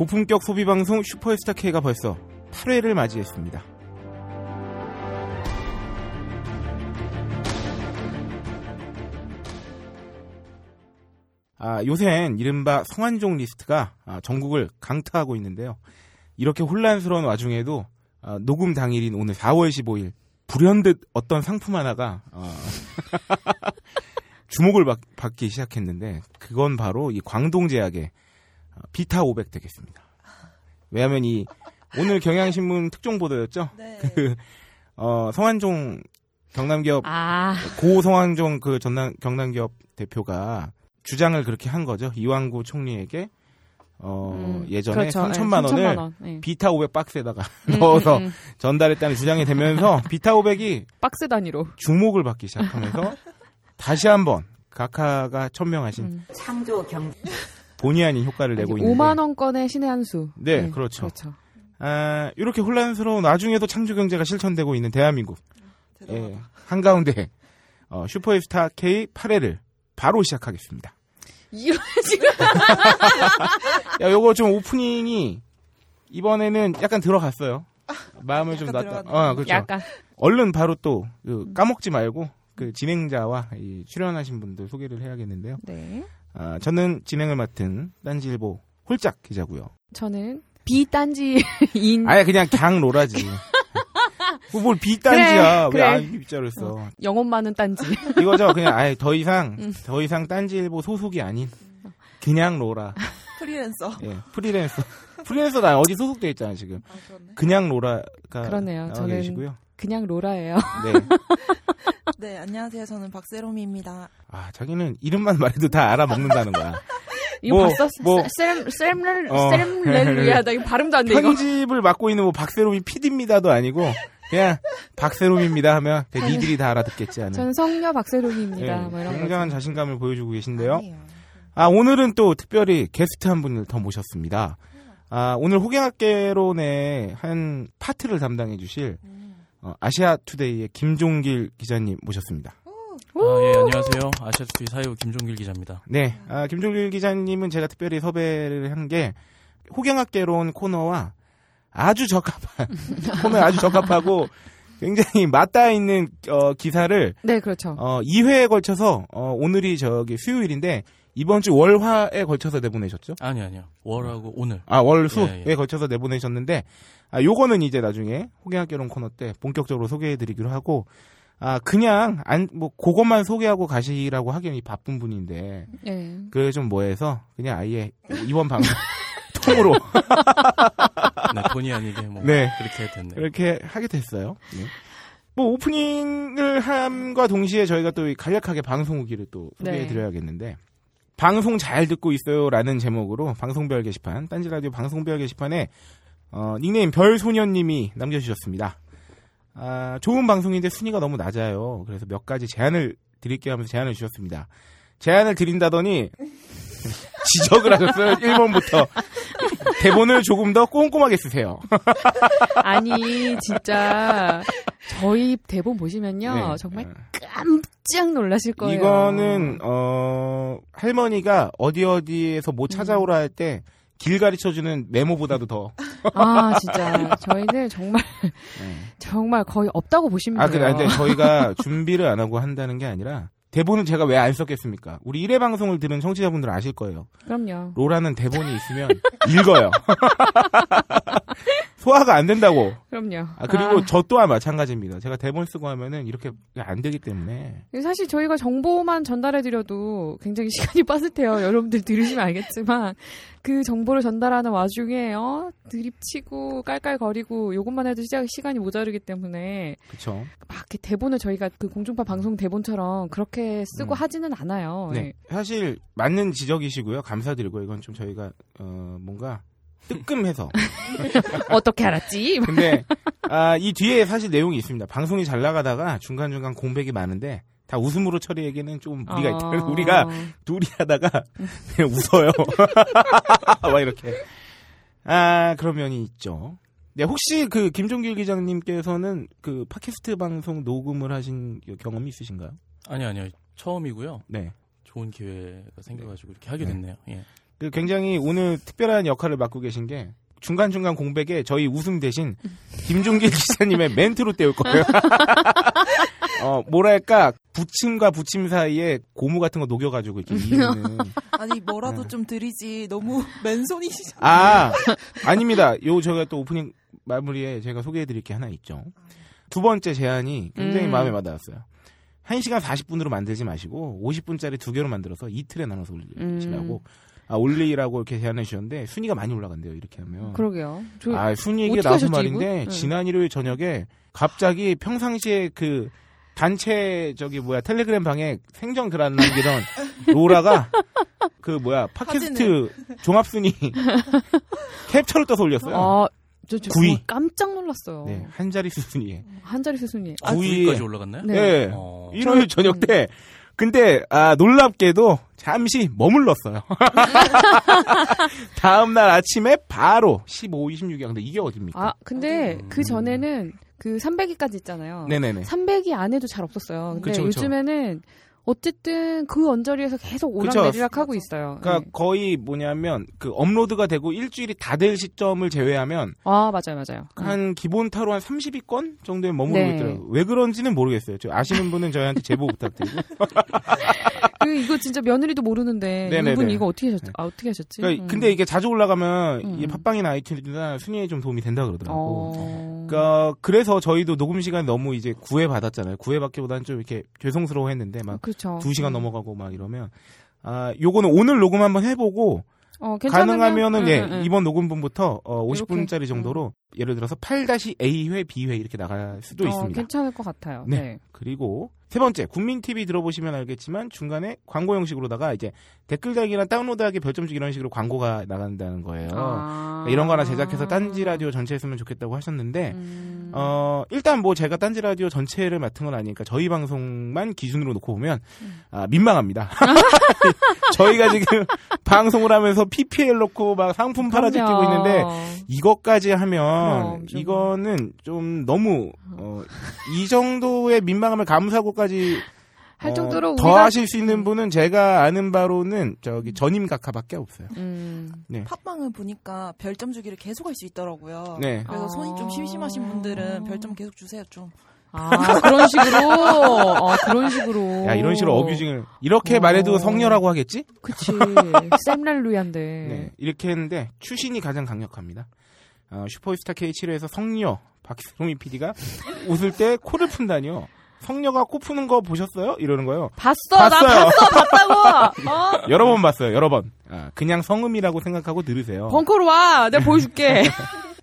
고품격 소비 방송 슈퍼스타 K가 벌써 8회를 맞이했습니다. 아, 요샌 이른바 성한종 리스트가 아, 전국을 강타하고 있는데요. 이렇게 혼란스러운 와중에도 아, 녹음 당일인 오늘 4월 15일 불현듯 어떤 상품 하나가 어, 주목을 받, 받기 시작했는데 그건 바로 이 광동제약의 어, 비타 500 되겠습니다. 왜냐하면 이 오늘 경향신문 특종 보도였죠. 네. 그 어, 성한종 경남기업 아, 고 성한종 그 전남 경남기업 대표가 주장을 그렇게 한 거죠. 이왕구 총리에게 어, 음, 예전에 그렇죠. 3천만 네, 원을 3천만 원. 네. 비타 500 박스에다가 음, 넣어서 음, 음. 전달했다는 주장이 되면서 비타 500이 박스 단위로. 주목을 받기 시작하면서 다시 한번 각하가 천명하신 음. 창조 경 본의 아닌 효과를 내고 있는데 5만 원권의 신의 한 수. 네, 그렇죠. 그렇죠. 아, 이렇게 혼란스러운 와중에도 창조 경제가 실천되고 있는 대한민국. 예, 한가운데 어, 슈퍼스타 K 8회를 바로 시작하겠습니다. 이런 지금 야, 요거 좀 오프닝이 이번에는 약간 들어갔어요. 마음을 좀 놨다. 어, 그렇죠. 약간 얼른 바로 또 그, 까먹지 말고 그 진행자와 이 출연하신 분들 소개를 해야겠는데요. 네. 아, 저는 진행을 맡은 딴지일보 홀짝 기자고요. 저는 비딴지인 아예 그냥 걍 로라지. 그 뭘 비딴지야. 그래, 왜 아, 그래. 입자를 써. 영혼만은 딴지. 이거죠. 그냥 아예 더 이상 음. 더 이상 딴지일보 소속이 아닌 그냥 로라. 프리랜서. 예, 프리랜서. 프리랜서 나 어디 소속돼 있잖아 지금. 아, 그렇네. 그냥 로라가 그러네요. 저는- 계시고요. 그냥 로라예요. 네. 네, 안녕하세요. 저는 박세롬입니다. 아 자기는 이름만 말해도 다 알아먹는다는 거야. 이거 뭐, 봤어? 뭐. 쌤, 쌤렐, 어. 쌤렐루야. 나 이거 발음도 안 돼, 이거. 편집을 맡고 있는 뭐 박세롬이 PD입니다도 아니고 그냥 박세롬입니다 하면 그냥 니들이 다 알아듣겠지 않은. 저는 성녀 박세롬입니다. 예, 뭐 이런 굉장한 거죠. 자신감을 보여주고 계신데요. 아니에요. 아, 오늘은 또 특별히 게스트 한 분을 더 모셨습니다. 아, 오늘 호갱학개론의 한 파트를 담당해 주실 음. 어, 아시아 투데이의 김종길 기자님 모셨습니다. 아, 예, 안녕하세요. 아시아투데이 사유 김종길 기자입니다. 네, 아, 김종길 기자님은 제가 특별히 섭외를 한 게 호갱학개론 코너와 아주 적합한 코너에 아주 적합하고 굉장히 맞닿아 있는 어, 기사를 네, 그렇죠. 어, 2회에 걸쳐서 어, 오늘이 저기 수요일인데 이번 주 월화에 걸쳐서 내보내셨죠? 아니, 아니요. 월하고 오늘. 아, 월수에 예, 예. 걸쳐서 내보내셨는데, 아, 요거는 이제 나중에 호갱학 개론 코너 때 본격적으로 소개해드리기로 하고, 아, 그냥, 안, 뭐, 그것만 소개하고 가시라고 하기엔 바쁜 분인데, 예. 그게 좀 뭐해서, 그냥 아예 이번 방송 통으로 네, 본의 아니게 뭐 네. 그렇게 됐네요. 이렇게 하게 됐어요. 네. 뭐, 오프닝을 함과 동시에 저희가 또 간략하게 방송 후기를 또 네. 소개해드려야겠는데, 방송 잘 듣고 있어요라는 제목으로 방송별 게시판, 딴지라디오 방송별 게시판에 어, 닉네임 별소년님이 남겨주셨습니다. 아, 좋은 방송인데 순위가 너무 낮아요. 그래서 몇 가지 제안을 드릴게요 하면서 제안을 주셨습니다. 제안을 드린다더니 지적을 하셨어요. 1번부터. 대본을 조금 더 꼼꼼하게 쓰세요. 아니, 진짜, 저희 대본 보시면요. 네. 정말 어. 깜짝 놀라실 거예요. 이거는 어 할머니가 어디 어디에서 뭐 찾아오라 할 때 길 가르쳐주는 메모보다도 더. 아, 진짜. 저희는 정말, 정말 거의 없다고 보시면 아, 돼요. 그래. 근데 저희가 준비를 안 하고 한다는 게 아니라 대본은 제가 왜 안 썼겠습니까? 우리 1회 방송을 들은 청취자분들은 아실 거예요. 그럼요. 로라는 대본이 있으면 읽어요. 소화가 안 된다고. 그럼요. 아, 그리고 아, 저 또한 마찬가지입니다. 제가 대본 쓰고 하면은 이렇게 안 되기 때문에. 사실 저희가 정보만 전달해드려도 굉장히 시간이 빠듯해요. 여러분들 들으시면 알겠지만 그 정보를 전달하는 와중에 어 드립치고 깔깔거리고 요것만 해도 시작 시간이 모자르기 때문에 그쵸. 막 이렇게 대본을 저희가 그 공중파 방송 대본처럼 그렇게 쓰고 음. 하지는 않아요. 네. 사실 맞는 지적이시고요. 감사드리고 이건 좀 저희가 어 뭔가 뜨끔해서 어떻게 알았지? 근데 아, 이 뒤에 사실 내용이 있습니다. 방송이 잘 나가다가 중간 중간 공백이 많은데 다 웃음으로 처리하기에는 좀 무리가 있다. 어. 우리가 둘이 하다가 그냥 웃어요. 막 이렇게. 아 그런 면이 있죠. 네 혹시 그 김종길 기자님께서는 그 팟캐스트 방송 녹음을 하신 경험이 있으신가요? 아니, 아니요. 처음이고요. 네. 좋은 기회가 생겨가지고 이렇게 하게 네. 됐네요. 예. 그 굉장히 오늘 특별한 역할을 맡고 계신 게 중간중간 공백에 저희 웃음 대신 김종길 기자님의 멘트로 때울 거예요. 어, 뭐랄까, 부침과 부침 사이에 고무 같은 거 녹여가지고 이렇게 이는. 아니 뭐라도 네. 좀 드리지 너무 맨손이시죠. 아, 아닙니다. 요, 저희가 또 오프닝 마무리에 제가 소개해드릴 게 하나 있죠. 두 번째 제안이 굉장히 음. 마음에 와닿았어요. 1시간 40분으로 만들지 마시고 50분짜리 두 개로 만들어서 이틀에 나눠서 올리시라고 아, 올리라고 이렇게 제안해 주셨는데 순위가 많이 올라간대요. 이렇게 하면. 그러게요. 저 아, 순위 얘기가 하셨지, 말인데? 응. 지난 일요일 저녁에 갑자기 평상시에 그 단체 저기 뭐야 텔레그램 방에 생전 글안 남기던 로라가 그 뭐야 팟캐스트 종합 순위 캡처를 떠서 올렸어요. 아, 저, 저 구위. 정말 깜짝 놀랐어요. 네, 한 자릿수 순위에. 한 자리 수순이. 아, 구위. 9위까지 올라갔나요? 네. 네. 어. 일요일 저녁 때. 근데 아 놀랍게도 잠시 머물렀어요. 다음 날 아침에 바로 15, 26위. 근데 이게 어딥니까? 아, 근데 음. 그 전에는 그 300위까지 있잖아요. 네네네. 300위 안에도 잘 없었어요. 근데 그쵸, 그쵸. 요즘에는 어쨌든 그 언저리에서 계속. 오락내리락 하고 있어요. 그러니까 네. 거의 뭐냐면 그 업로드가 되고 일주일이 다 될 시점을 제외하면 아, 맞아요, 맞아요. 한 기본 타로 한 30위권 정도에 머무르고 네. 있더라고요. 왜 그런지는 모르겠어요. 저 아시는 분은 저희한테 제보 부탁드리고. 그 이거 진짜 며느리도 모르는데 네네네. 이분 이거 어떻게 하셨지? 아, 어떻게 하셨지? 그러니까 음. 근데 이게 자주 올라가면 음. 이 팟빵이나 아이튠즈나 순위에 좀 도움이 된다 그러더라고. 어... 그러니까 그래서 저희도 녹음 시간 너무 이제 구애 받았잖아요. 구애 받기보다는 좀 이렇게 죄송스러워했는데 막 그렇죠. 두 시간 음. 넘어가고 막 이러면 아 요거는 오늘 녹음 한번 해보고 어, 가능하면은 예 응, 응, 응. 이번 녹음분부터 어, 이렇게. 50분짜리 정도로 예를 들어서 8-A회 B회 이렇게 나갈 수도 어, 있습니다. 괜찮을 것 같아요. 네. 네. 그리고 세 번째 국민 TV 들어보시면 알겠지만 중간에 광고 형식으로다가 이제 댓글 달기나 다운로드하기 별점 주기 이런 식으로 광고가 나간다는 거예요. 아... 이런 거나 제작해서 딴지 라디오 전체에 쓰면 좋겠다고 하셨는데 음... 어 일단 뭐 제가 딴지 라디오 전체를 맡은 건 아니니까 저희 방송만 기준으로 놓고 보면 음. 아 민망합니다. 저희가 지금 방송을 하면서 PPL 놓고 막 상품 그럼요. 있는데 이것까지 하면 그럼, 좀. 이거는 좀 너무 어, 이 정도의 민망함을 감수하고까지 할 어, 정도로 더 우리가 하실 수 있는 분은 제가 아는 바로는 저기 전임 각하밖에 없어요. 음... 팟빵을 보니까 별점 주기를 계속 할 수 있더라고요. 네. 그래서 아. 손이 좀 심심하신 분들은 별점 계속 주세요 좀. 아 그런 식으로 어, 그런 식으로 야 이런 식으로 어뷰징을 이렇게 어. 말해도 성녀라고 하겠지? 그치 샘랄루야인데 네. 이렇게 했는데 추신이 가장 강력합니다. 어, 슈퍼스타 K7에서 성녀 박수미 PD가 웃을 때 코를 푼다니요. 성녀가 코 푸는 거 보셨어요? 이러는 거예요. 봤어 봤어요. 나 봤어 봤다고 어? 여러 번 봤어요. 여러 번. 아, 그냥 성음이라고 생각하고 들으세요. 벙커로 와 내가 보여줄게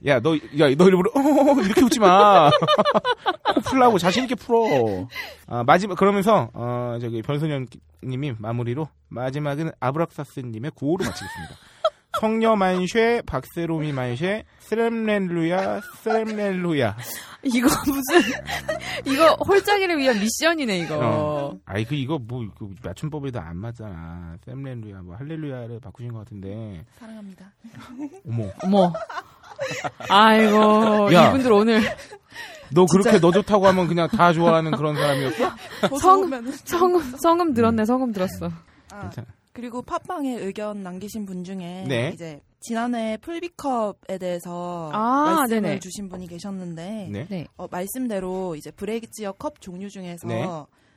야, 너, 야, 너 일부러, 어, 이렇게 웃지 마. 코 풀라고 자신있게 풀어. 아, 마지막, 그러면서, 어, 저기, 변소년님이 마무리로, 마지막은 아브락사스님의 구호로 마치겠습니다. 성녀 만쉐, 박세롬이 만쉐, 스렘렐루야, 스렘렐루야. 이거 무슨 이거 홀짝이를 위한 미션이네 이거 어. 아이, 그, 이거 뭐, 그 맞춤법에도 안 맞잖아. 스렘렐루야, 뭐, 할렐루야를 바꾸신 것 같은데. 사랑합니다. 어머. 어머 아이고 야. 이분들 오늘 너 그렇게 너 좋다고 하면 그냥 다 좋아하는 그런 사람이었어? 더 성- 좋으면은 성음 성음 들었네 성음 들었어 아, 괜찮아. 그리고 팟빵에 의견 남기신 분 중에 네. 이제 지난해 풀비컵에 대해서 아, 말씀을 네네. 주신 분이 계셨는데 네. 네 어, 말씀대로 이제 브레이크지어 컵 종류 중에서 네.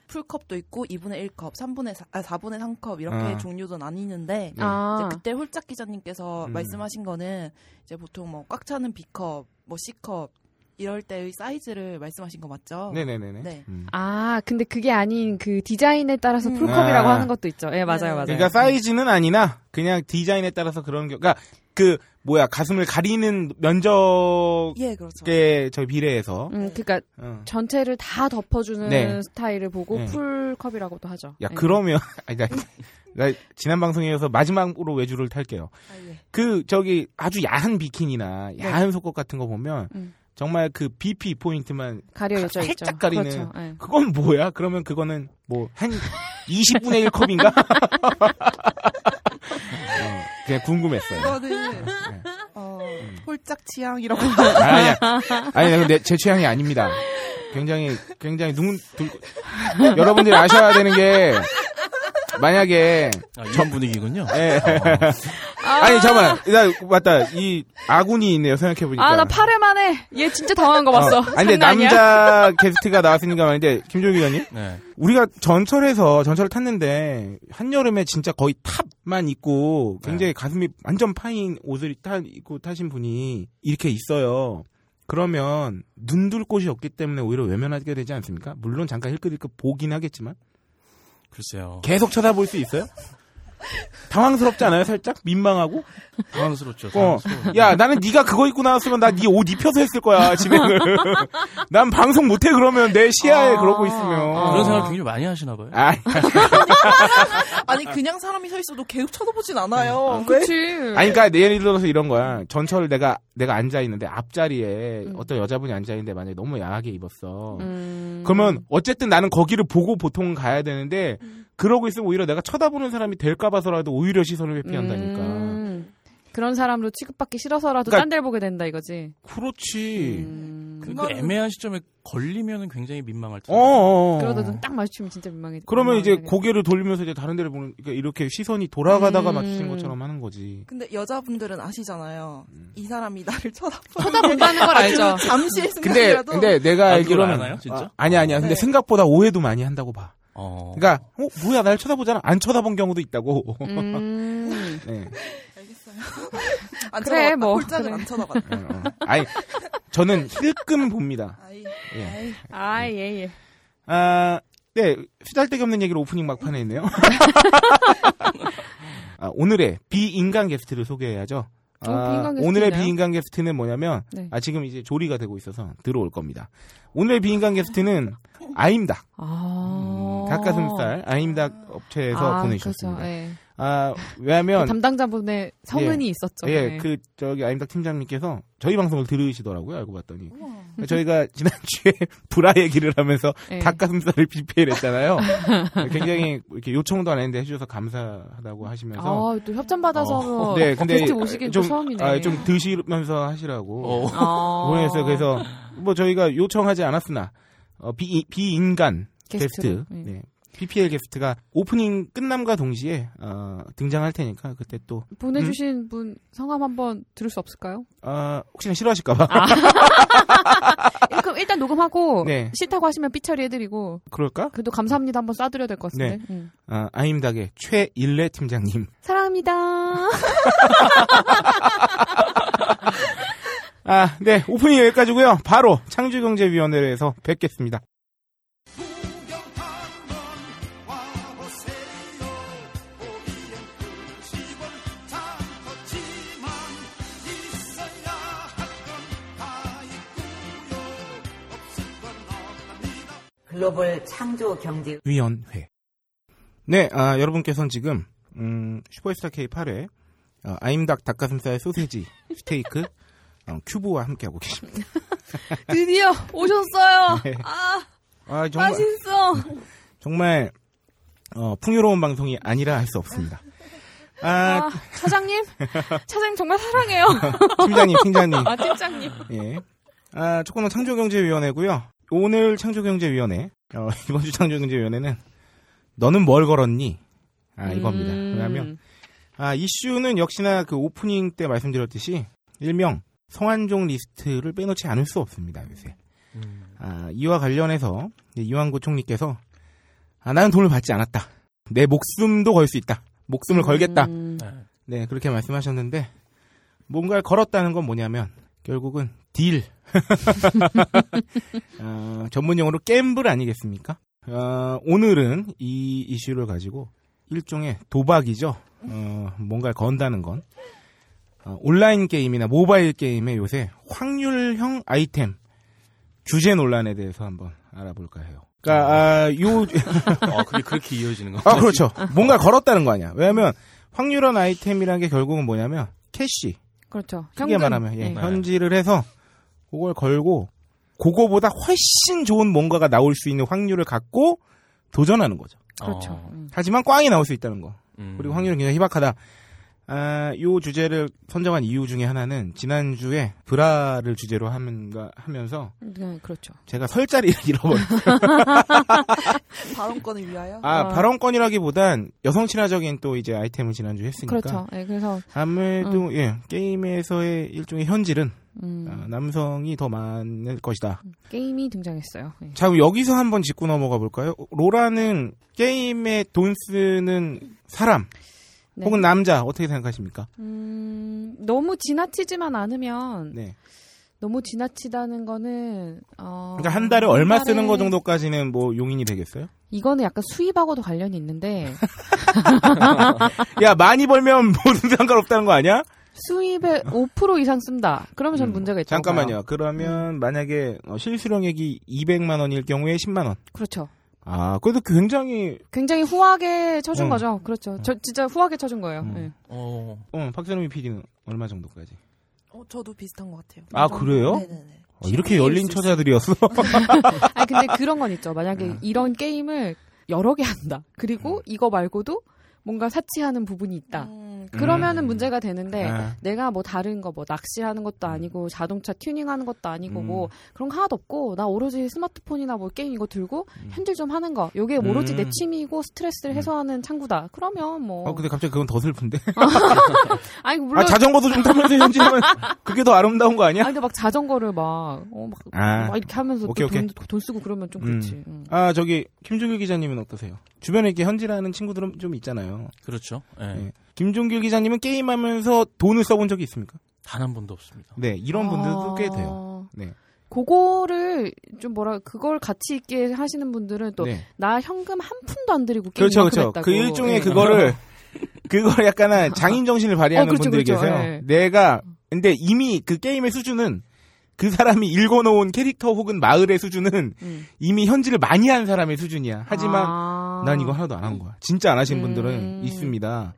풀컵도 있고 2분의 1컵, 3분의 4, 아, 4분의 3컵 이렇게 아. 종류도 나뉘는데 네. 아 이제 그때 홀짝 기자님께서 음. 말씀하신 거는 이제 보통 뭐 꽉 차는 B컵, 뭐 C컵 이럴 때의 사이즈를 말씀하신 거 맞죠? 네네네네. 네. 음. 아, 근데 그게 아닌 그 디자인에 따라서 음. full cup이라고 아. 하는 것도 있죠. 예, 맞아요, 네. 맞아요. 그러니까 사이즈는 아니나 그냥 디자인에 따라서 그런 게 그러니까 그 뭐야 가슴을 가리는 면적에 예, 그렇죠. 저 비례해서 음, 그러니까 어. 전체를 다 덮어주는 네. 스타일을 보고 네. full cup이라고도 하죠. 야 예. 그러면 아니 나, 나 지난 방송에 이어서 마지막으로 외줄을 탈게요. 아, 예. 그 저기 아주 야한 비키니나 야한 속옷 같은 거 보면 음. 정말 그 BP 포인트만 가려져 있죠. 살짝 가리는 그렇죠. 예. 그건 뭐야? 그러면 그거는 뭐 한 20분의 1 컵인가? 어, 그냥 궁금했어요. 이거는 네. 어, 홀짝 취향이라고 아니야. 아니, 근데 제 취향이 아닙니다. 굉장히, 굉장히 눈, 들, 여러분들이 아셔야 되는 게, 만약에, 아, 이런 분위기군요. 예. 아니 잠깐만 나 맞다 이 아군이 있네요 생각해 보니까 아, 나 8회만 해. 얘 진짜 당황한 거 봤어. 어, 아니 근데. 남자 게스트가 나왔으니까 말인데 김종규 의원님 네. 우리가 전철에서 전철을 탔는데 한여름에 진짜 거의 탑만 입고 굉장히 가슴이 완전 파인 옷을 타, 입고 타신 분이 이렇게 있어요. 그러면 눈둘 곳이 없기 때문에 오히려 외면하게 되지 않습니까? 물론 잠깐 힐끗힐끗 보긴 하겠지만 글쎄요. 계속 쳐다볼 수 있어요? 당황스럽지 않아요? 살짝 민망하고? 당황스럽죠. 어, 당황스러워. 야 나는 네가 그거 입고 나왔으면 나 네 옷 입혀서 했을 거야 진행을. 난 방송 못 해 그러면 내 시야에 아. 그러고 있으면. 그런 생각 굉장히 많이 하시나 봐요. 아, 아니 그냥 사람이 서 있어도 계속 쳐다보진 않아요. 그치. 아니, 그러니까 예를 들어서 이런 거야. 전철 내가 내가 앉아 있는데 앞자리에 음. 어떤 여자분이 앉아 있는데 만약에 너무 야하게 입었어. 음. 그러면 어쨌든 나는 거기를 보고 보통 가야 되는데 그러고 있으면 오히려 내가 쳐다보는 사람이 될까 봐서라도 오히려 시선을 회피한다니까. 음. 그런 사람으로 취급받기 싫어서라도 그러니까- 딴 데를 보게 된다 이거지. 그렇지. 음. 그, 그 애매한 시점에 걸리면 굉장히 민망할 텐데. 어, 어. 어. 그러다 눈딱 마주치면 진짜 민망해. 그러면 이제 민망하게. 고개를 돌리면서 이제 다른 데를 보는 그러니까 이렇게 시선이 돌아가다가 음. 맞추신 것처럼 하는 거지. 근데 여자분들은 아시잖아요. 이 사람이 나를 쳐다보. 쳐다본다는 걸 알죠. 잠시의 근데 순간이라도. 근데 내가 아, 알기로는 알아요, 진짜? 아, 아니야 아니야. 근데 네. 생각보다 오해도 많이 한다고 봐. 어. 그러니까 어 뭐야 날 쳐다보잖아. 안 쳐다본 경우도 있다고. 음. 네. 안 그래, 쳐다봤다. 뭐, 홀짝은 그래. 안 쳐다봤다. 어, 어. 아니 저는 힐끔 봅니다. 아이, 예. 아이. 아, 예, 예. 아, 네 쓰잘데기 없는 얘기를 오프닝 막판에 했네요. 아, 오늘의 비인간 게스트를 소개해야죠. 아, 오늘의? 비인간 게스트는 뭐냐면 네. 아 지금 이제 조리가 되고 있어서 들어올 겁니다. 오늘의 비인간 게스트는 아임닭 아. 닭가슴살 아임닭 업체에서 아, 보내주셨습니다. 그렇죠. 예. 아 왜냐면 담당자분의 성은이 있었죠. 예, 네. 그 저기 아임닭 팀장님께서 저희 방송을 들으시더라고요. 알고 봤더니 우와. 저희가 지난주에 불화 얘기를 하면서 예. 닭가슴살을 PPL 했잖아요. 굉장히 이렇게 요청도 안 했는데 해주셔서 감사하다고 하시면서. 아, 또 협찬 받아서 어, 네, 근데 게스트 오시긴 좀, 처음이네. 아, 좀 드시면서 하시라고 어. 아. 보내셨어요. 그래서 뭐 저희가 요청하지 않았으나 어, 비, 비인간 게스트로, 게스트, 예. 네. PPL 게스트가 오프닝 끝남과 동시에 어, 등장할 테니까 그때 또 보내주신 음? 분 성함 한번 들을 수 없을까요? 어, 혹시나 싫어하실까봐 일- 그럼 일단 녹음하고 네. 싫다고 하시면 삐처리 해드리고 그럴까? 그래도 감사합니다 한번 쏴드려야 될 것 같은데. 네. 음. 아, 아임닭의 최일래 팀장님. 사랑합니다. 아, 네. 오프닝 여기까지고요 바로 창조경제위원회에서 뵙겠습니다. 글로벌 창조 경제 위원회. 네, 아, 여러분께서는 지금 음, 슈퍼스타 K8회 어, 아임닭 닭가슴살 소세지 스테이크 어, 큐브와 함께하고 계십니다. 드디어 오셨어요. 네. 아 아, 정말 맛있어. 정말 어, 풍요로운 방송이 아니라 할 수 없습니다. 아, 아, 차장님, 차장님 정말 사랑해요. 팀장님, 팀장님. 아 팀장님. 예. 아, 조건은 창조경제위원회고요. 오늘 창조경제위원회, 어, 이번 주 창조경제위원회는 너는 뭘 걸었니? 아, 이겁니다. 음. 왜냐하면 아, 이슈는 역시나 그 오프닝 때 말씀드렸듯이 일명 성완종 리스트를 빼놓지 않을 수 없습니다, 요새. 음. 아, 이와 관련해서 이완구 총리께서 아, 나는 돈을 받지 않았다. 내 목숨도 걸 수 있다. 목숨을 걸겠다. 음. 네. 네, 그렇게 말씀하셨는데 뭔가를 걸었다는 건 뭐냐면 결국은 deal. 어, 전문 용어로 gamble 아니겠습니까? 어, 오늘은 이 이슈를 가지고 일종의 도박이죠. 어, 뭔가를 건다는 건 어, 온라인 게임이나 모바일 게임의 요새 확률형 아이템 규제 논란에 대해서 한번 알아볼까 해요. 그러니까 아, 요 어, 그게 그렇게 이어지는 거. 아, 그렇죠. 뭔가 걸었다는 거 아니야. 왜냐면 확률형 아이템이라는 게 결국은 뭐냐면 캐시. 그렇죠. 크게 현금. 말하면 예, 네. 현질을 해서 그걸 걸고 그거보다 훨씬 좋은 뭔가가 나올 수 있는 확률을 갖고 도전하는 거죠. 그렇죠. 어. 음. 하지만 꽝이 나올 수 있다는 거. 음. 그리고 확률은 굉장히 희박하다. 아, 요 주제를 선정한 이유 중에 하나는 지난주에 브라를 주제로 하면가, 하면서 네, 그렇죠. 제가 설 자리를 잃어버렸어요. 발언권을 위하여. 아, 어. 발언권이라기보단 여성 친화적인 또 이제 아이템을 지난주에 했으니까. 그렇죠. 예, 그래서 아무래도 예, 게임에서의 일종의 현질은 음, 아, 남성이 더 많을 것이다. 게임이 등장했어요. 예. 자, 그럼 여기서 한번 짚고 넘어가 볼까요? 로라는 게임에 돈 쓰는 사람 네. 혹은 남자 어떻게 생각하십니까? 음, 너무 지나치지만 않으면 네. 너무 지나치다는 거는 어, 그러니까 한 달에 얼마 한 쓰는 거 달에- 정도까지는 뭐 용인이 되겠어요? 이거는 약간 수입하고도 관련이 있는데 야, 많이 벌면 모든 상관없다는 거 아니야? 수입의 5% 이상 쓴다. 그러면 전 음, 문제가 있다고 잠깐만요. 봐요. 그러면 만약에 어, 실수령액이 200만 원일 경우에 10만 원. 그렇죠. 아, 그래도 굉장히 굉장히 후하게 쳐준 음. 거죠. 그렇죠. 저 진짜 후하게 쳐준 거예요. 음. 예. 어, 어, 박세롬이 PD는 얼마 정도까지? 어, 저도 비슷한 것 같아요. 아, 그래요? 네네네. 어, 이렇게 열린 처자들이었어. 아니 근데 그런 건 있죠. 만약에 음. 이런 게임을 여러 개 한다. 그리고 이거 말고도 뭔가 사치하는 부분이 있다. 음, 그러면은 음. 문제가 되는데 아, 내가 뭐 다른 거 뭐 낚시하는 것도 아니고 자동차 튜닝하는 것도 아니고 음. 뭐 그런 거 하나도 없고 나 오로지 스마트폰이나 뭐 게임 이거 들고 음. 현질 좀 하는 거 요게 오로지 음. 내 취미고 스트레스를 음. 해소하는 창구다 그러면 뭐 어, 근데 갑자기 그건 더 슬픈데? 아니 물론 아, 자전거도 좀 타면서 현질하면 그게 더 아름다운 거 아니야? 아니 근데 막 자전거를 막, 어, 막, 아. 막 이렇게 하면서 오케이, 또 돈, 돈 쓰고 그러면 좀 그렇지. 음. 응. 아, 저기, 김종길 기자님은 어떠세요? 주변에 이렇게 현질하는 친구들은 좀 있잖아요. 그렇죠. 예. 네. 김종길 기자님은 게임하면서 돈을 써본 적이 있습니까? 단 한 번도 없습니다. 네, 이런 분들도 아. 꽤 돼요. 네. 그거를 좀 뭐라 그걸 가치 있게 하시는 분들은 또나 네. 현금 한 푼도 안 들이고 게임 그렇죠, 그렇죠. 했다고. 그 일종의 예. 그거를, 그걸 약간 장인 정신을 발휘하는 어, 그렇죠, 분들이 그렇죠. 계세요. 예. 내가, 근데 이미 그 게임의 수준은 그 사람이 읽어놓은 캐릭터 혹은 마을의 수준은 음. 이미 현질을 많이 한 사람의 수준이야. 하지만 아. 난 이거 하나도 안 한 거야. 진짜 안 하신 분들은 음. 있습니다.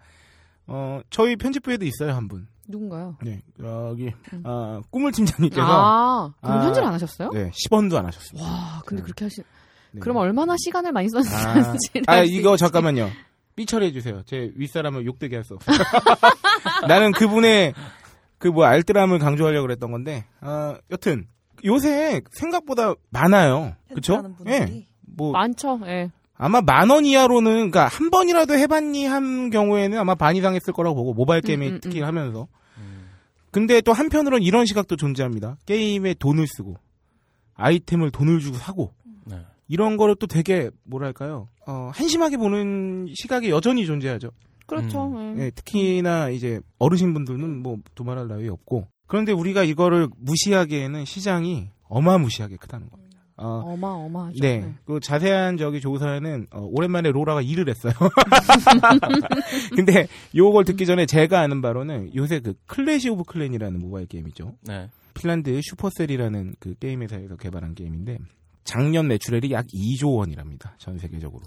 어, 저희 편집부에도 있어요, 한 분. 누군가요? 네, 여기, 음. 아, 꿈을 팀장님께서, 아, 그럼 아. 현질 안 하셨어요? 네, 10원도 안 하셨습니다. 와, 근데 네. 그렇게 하시. 네. 그럼 얼마나 시간을 많이 아, 썼는지. 아, 이거 잠깐만요. 삐처리해 주세요. 제 윗사람을 욕되게 할 수 없어요. 나는 그분의 그 뭐 알뜰함을 강조하려고 그랬던 건데, 아, 여튼, 요새 생각보다 많아요. 분들이. 예. 뭐, 많죠. 예. 아마 만 원 이하로는, 그니까 한 번이라도 해봤니 한 경우에는 아마 반 이상 했을 거라고 보고, 모바일 게임에 음, 음, 특히 음. 하면서. 음. 근데 또 한편으로는 이런 시각도 존재합니다. 게임에 돈을 쓰고, 아이템을 돈을 주고 사고, 네. 이런 거를 또 되게, 뭐랄까요, 어, 한심하게 보는 시각이 여전히 존재하죠. 그렇죠. 음. 예. 예, 특히나 이제 어르신분들은 뭐 두말할 나위 없고, 그런데 우리가 이거를 무시하기에는 시장이 어마무시하게 크다는 겁니다. 어, 어마어마하죠. 네. 그 자세한 저기 조사에는 어, 오랜만에 로라가 일을 했어요. 근데 요걸 듣기 전에 제가 아는 바로는 요새 그 클래시 오브 클랜이라는 모바일 게임이죠. 네. 핀란드 슈퍼셀이라는 그 게임 회사에서 개발한 게임인데 작년 매출액이 약 2조 원이랍니다. 전 세계적으로.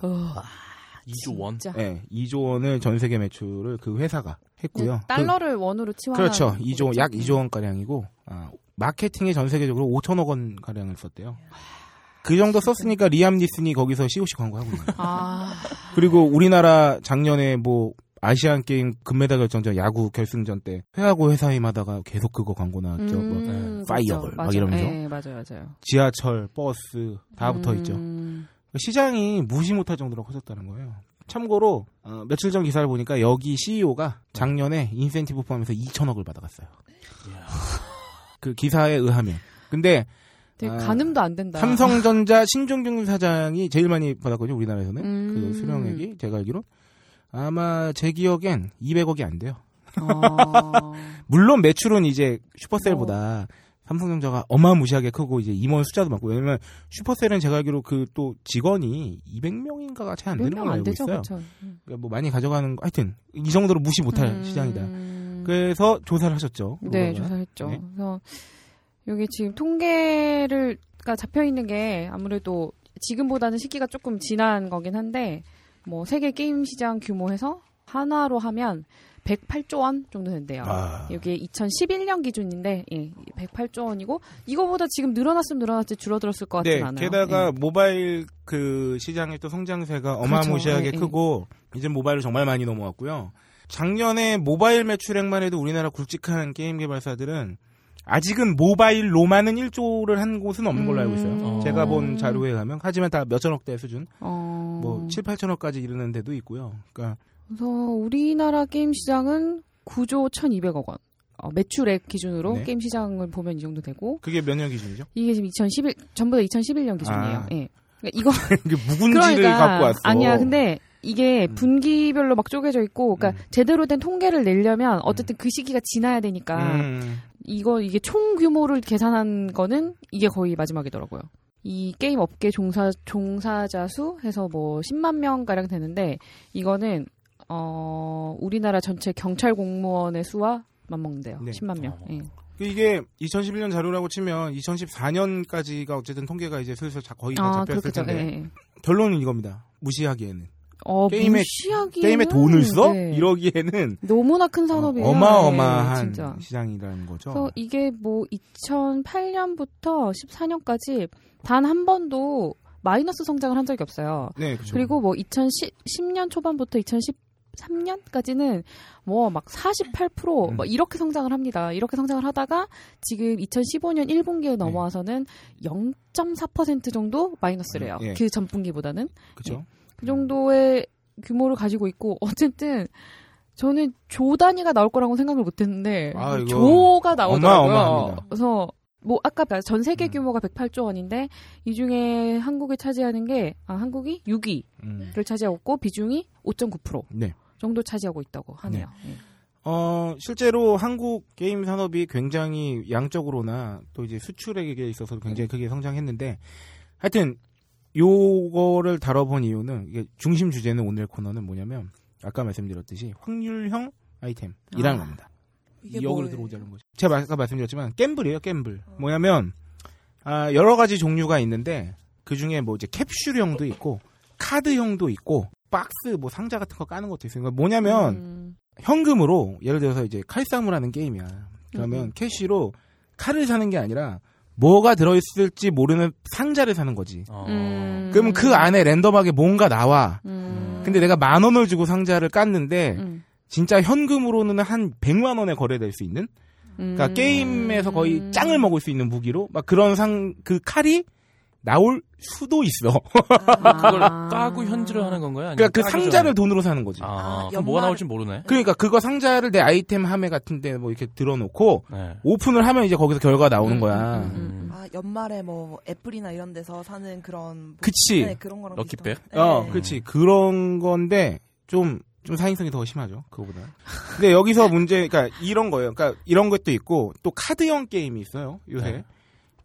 어, 2조 원. 네, 2조 원을 전 세계 매출을 그 회사가 했고요. 네, 달러를 원으로 그, 치환. 그렇죠. 2조 약 2조 원 가량이고 아, 마케팅에 전 세계적으로 5천억 원 가량을 썼대요. 그 정도 썼으니까 리암 니슨이 거기서 COC 광고하고 있는 거예요. 아, 그리고 우리나라 작년에 뭐 아시안 게임 금메달 결정전 야구 결승전 때 회하고 회 사이마다 계속 그거 광고 나왔죠. 뭐 음, fireball 막 맞아요. 이러면서. 네, 맞아요, 맞아요. 지하철, 버스 다 붙어 있죠. 음, 시장이 무시 못할 정도로 커졌다는 거예요. 참고로 어, 며칠 전 기사를 보니까 여기 CEO가 작년에 인센티브 포함해서 2천억을 받아갔어요. 그 기사에 의하면. 근데 되게 아, 가늠도 안 된다. 삼성전자 신종균 사장이 제일 많이 받았거든요. 우리나라에서는 음. 그 수령액이 제가 알기로 아마 제 기억엔 200억이 안 돼요. 어, 물론 매출은 이제 슈퍼셀보다 삼성전자가 어마무시하게 크고 이제 임원 숫자도 많고 왜냐면 슈퍼셀은 제가 알기로 그 또 직원이 200명인가가 채안 되는 걸로 알고 되죠, 있어요. 음. 그러니까 뭐 많이 가져가는 거 하여튼 이 정도로 무시 못할 음, 시장이다. 그래서 조사를 하셨죠. 네, 로버가. 조사했죠. 네. 그래서 여기 지금 통계를 가 잡혀 있는 게 아무래도 지금보다는 시기가 조금 지난 거긴 한데 뭐 세계 게임 시장 규모에서 하나로 하면 108조 원 정도 된대요. 아. 이게 2011년 기준인데 예, 108조 원이고 이거보다 지금 늘어났으면 늘어났지 줄어들었을 것 같진 네, 않아요. 게다가 예. 모바일 그 시장의 또 성장세가 어마무시하게 예, 예. 크고 이제 모바일로 정말 많이 넘어왔고요. 작년에 모바일 매출액만 해도 우리나라 굵직한 게임 개발사들은 아직은 모바일로만은 1조를 한 곳은 없는 걸로 알고 있어요. 음. 제가 본 자료에 가면 하지만 다 몇천억대 수준, 어... 뭐 7, 8천억까지 이르는 데도 있고요. 그러니까 그래서 우리나라 게임 시장은 9조 1,200억 원. 어, 매출액 기준으로 네. 게임 시장을 보면 이 정도 되고 그게 몇 년 기준이죠? 이게 지금 2011 전부 다 2011년 기준이에요. 아. 예. 그러니까 이거 이게 묵은지를 갖고 왔어. 아니야. 근데 이게 음. 분기별로 막 쪼개져 있고, 그러니까 음. 제대로 된 통계를 내려면 어쨌든 그 시기가 지나야 되니까 음. 이거 이게 총 규모를 계산한 거는 이게 거의 마지막이더라고요. 이 게임 업계 종사 종사자 수 해서 뭐 10만 명 가량 되는데 이거는 어 우리나라 전체 경찰 공무원의 수와 맞먹는데요. 네. 10만 명. 어. 예. 이게 2011년 자료라고 치면 2014년까지가 어쨌든 통계가 이제 슬슬 자- 거의 다 아 잡혔을. 텐데 예, 예. 결론은 이겁니다. 무시하기에는 어, 게임에- 무시하기에는 게임에 돈을 써 네. 이러기에는 너무나 큰 산업이에요. 어 마어마한 예, 진짜. 시장이라는 거죠. 그래서 이게 뭐 2008년부터 14년까지 단 한 번도 마이너스 성장을 한 적이 없어요. 네, 그렇죠. 그리고 뭐 2010년 초반부터 2013년까지는 뭐 막 48%막 음. 이렇게 성장을 합니다. 이렇게 성장을 하다가 지금 2015년 1분기에 넘어와서는 0.4% 정도 마이너스래요. 예. 그 전분기보다는 그렇죠. 그 정도의 규모를 가지고 있고 어쨌든 저는 조 단위가 나올 거라고 생각을 못 했는데 아, 이거 조가 나오더라고요. 어마어마합니다. 그래서 뭐 아까 전 세계 음. 규모가 108조 원인데 이 중에 한국이 차지하는 게 아, 한국이 6위를 음. 차지하고 비중이 5.9% 네. 정도 차지하고 있다고 하네요. 예. 어, 실제로 한국 게임 산업이 굉장히 양적으로나 또 이제 수출액에 있어서 굉장히 크게 성장했는데 하여튼 요거를 다뤄본 이유는 이게 중심 주제는 오늘 코너는 뭐냐면 아까 말씀드렸듯이 확률형 아이템이라는 아. 겁니다. 뭐예요? 들어오자는 거죠. 제가 아까 말씀드렸지만 갬블이에요, 갬블. 뭐냐면 아, 여러 가지 종류가 있는데 그 중에 뭐 이제 캡슐형도 있고 카드형도 있고 박스 뭐 상자 같은 거 까는 것도 있어요. 뭐냐면 음, 현금으로 예를 들어서 이제 칼싸움을 하는 게임이야. 그러면 음. 캐시로 칼을 사는 게 아니라 뭐가 들어있을지 모르는 상자를 사는 거지. 어. 음. 그러면 그 안에 랜덤하게 뭔가 나와. 음. 근데 내가 만 원을 주고 상자를 깠는데 음. 진짜 현금으로는 한 100만 원에 거래될 수 있는 그러니까 음. 게임에서 거의 짱을 먹을 수 있는 무기로 막 그런 상 그 칼이 나올 수도 있어. 그걸 아. 까고 현질을 하는 건가요? 아니면 그러니까 그 상자를 전에? 돈으로 사는 거지. 아, 아, 그럼 뭐가 나올지 모르네. 그러니까 그거 상자를 내 아이템 함에 같은데 뭐 이렇게 들어놓고 네. 오픈을 하면 이제 거기서 결과 나오는 음, 거야. 음, 음. 아 연말에 뭐 애플이나 이런 데서 사는 그런 뭐- 그치. 네, 그런 거랑 럭키백? 어, 네. 그렇지. 그런 건데 좀, 좀 사행성이 더 심하죠. 그거보다. 근데 여기서 문제, 그러니까 이런 거예요. 그러니까 이런 것도 있고 또 카드형 게임이 있어요. 요새. 네.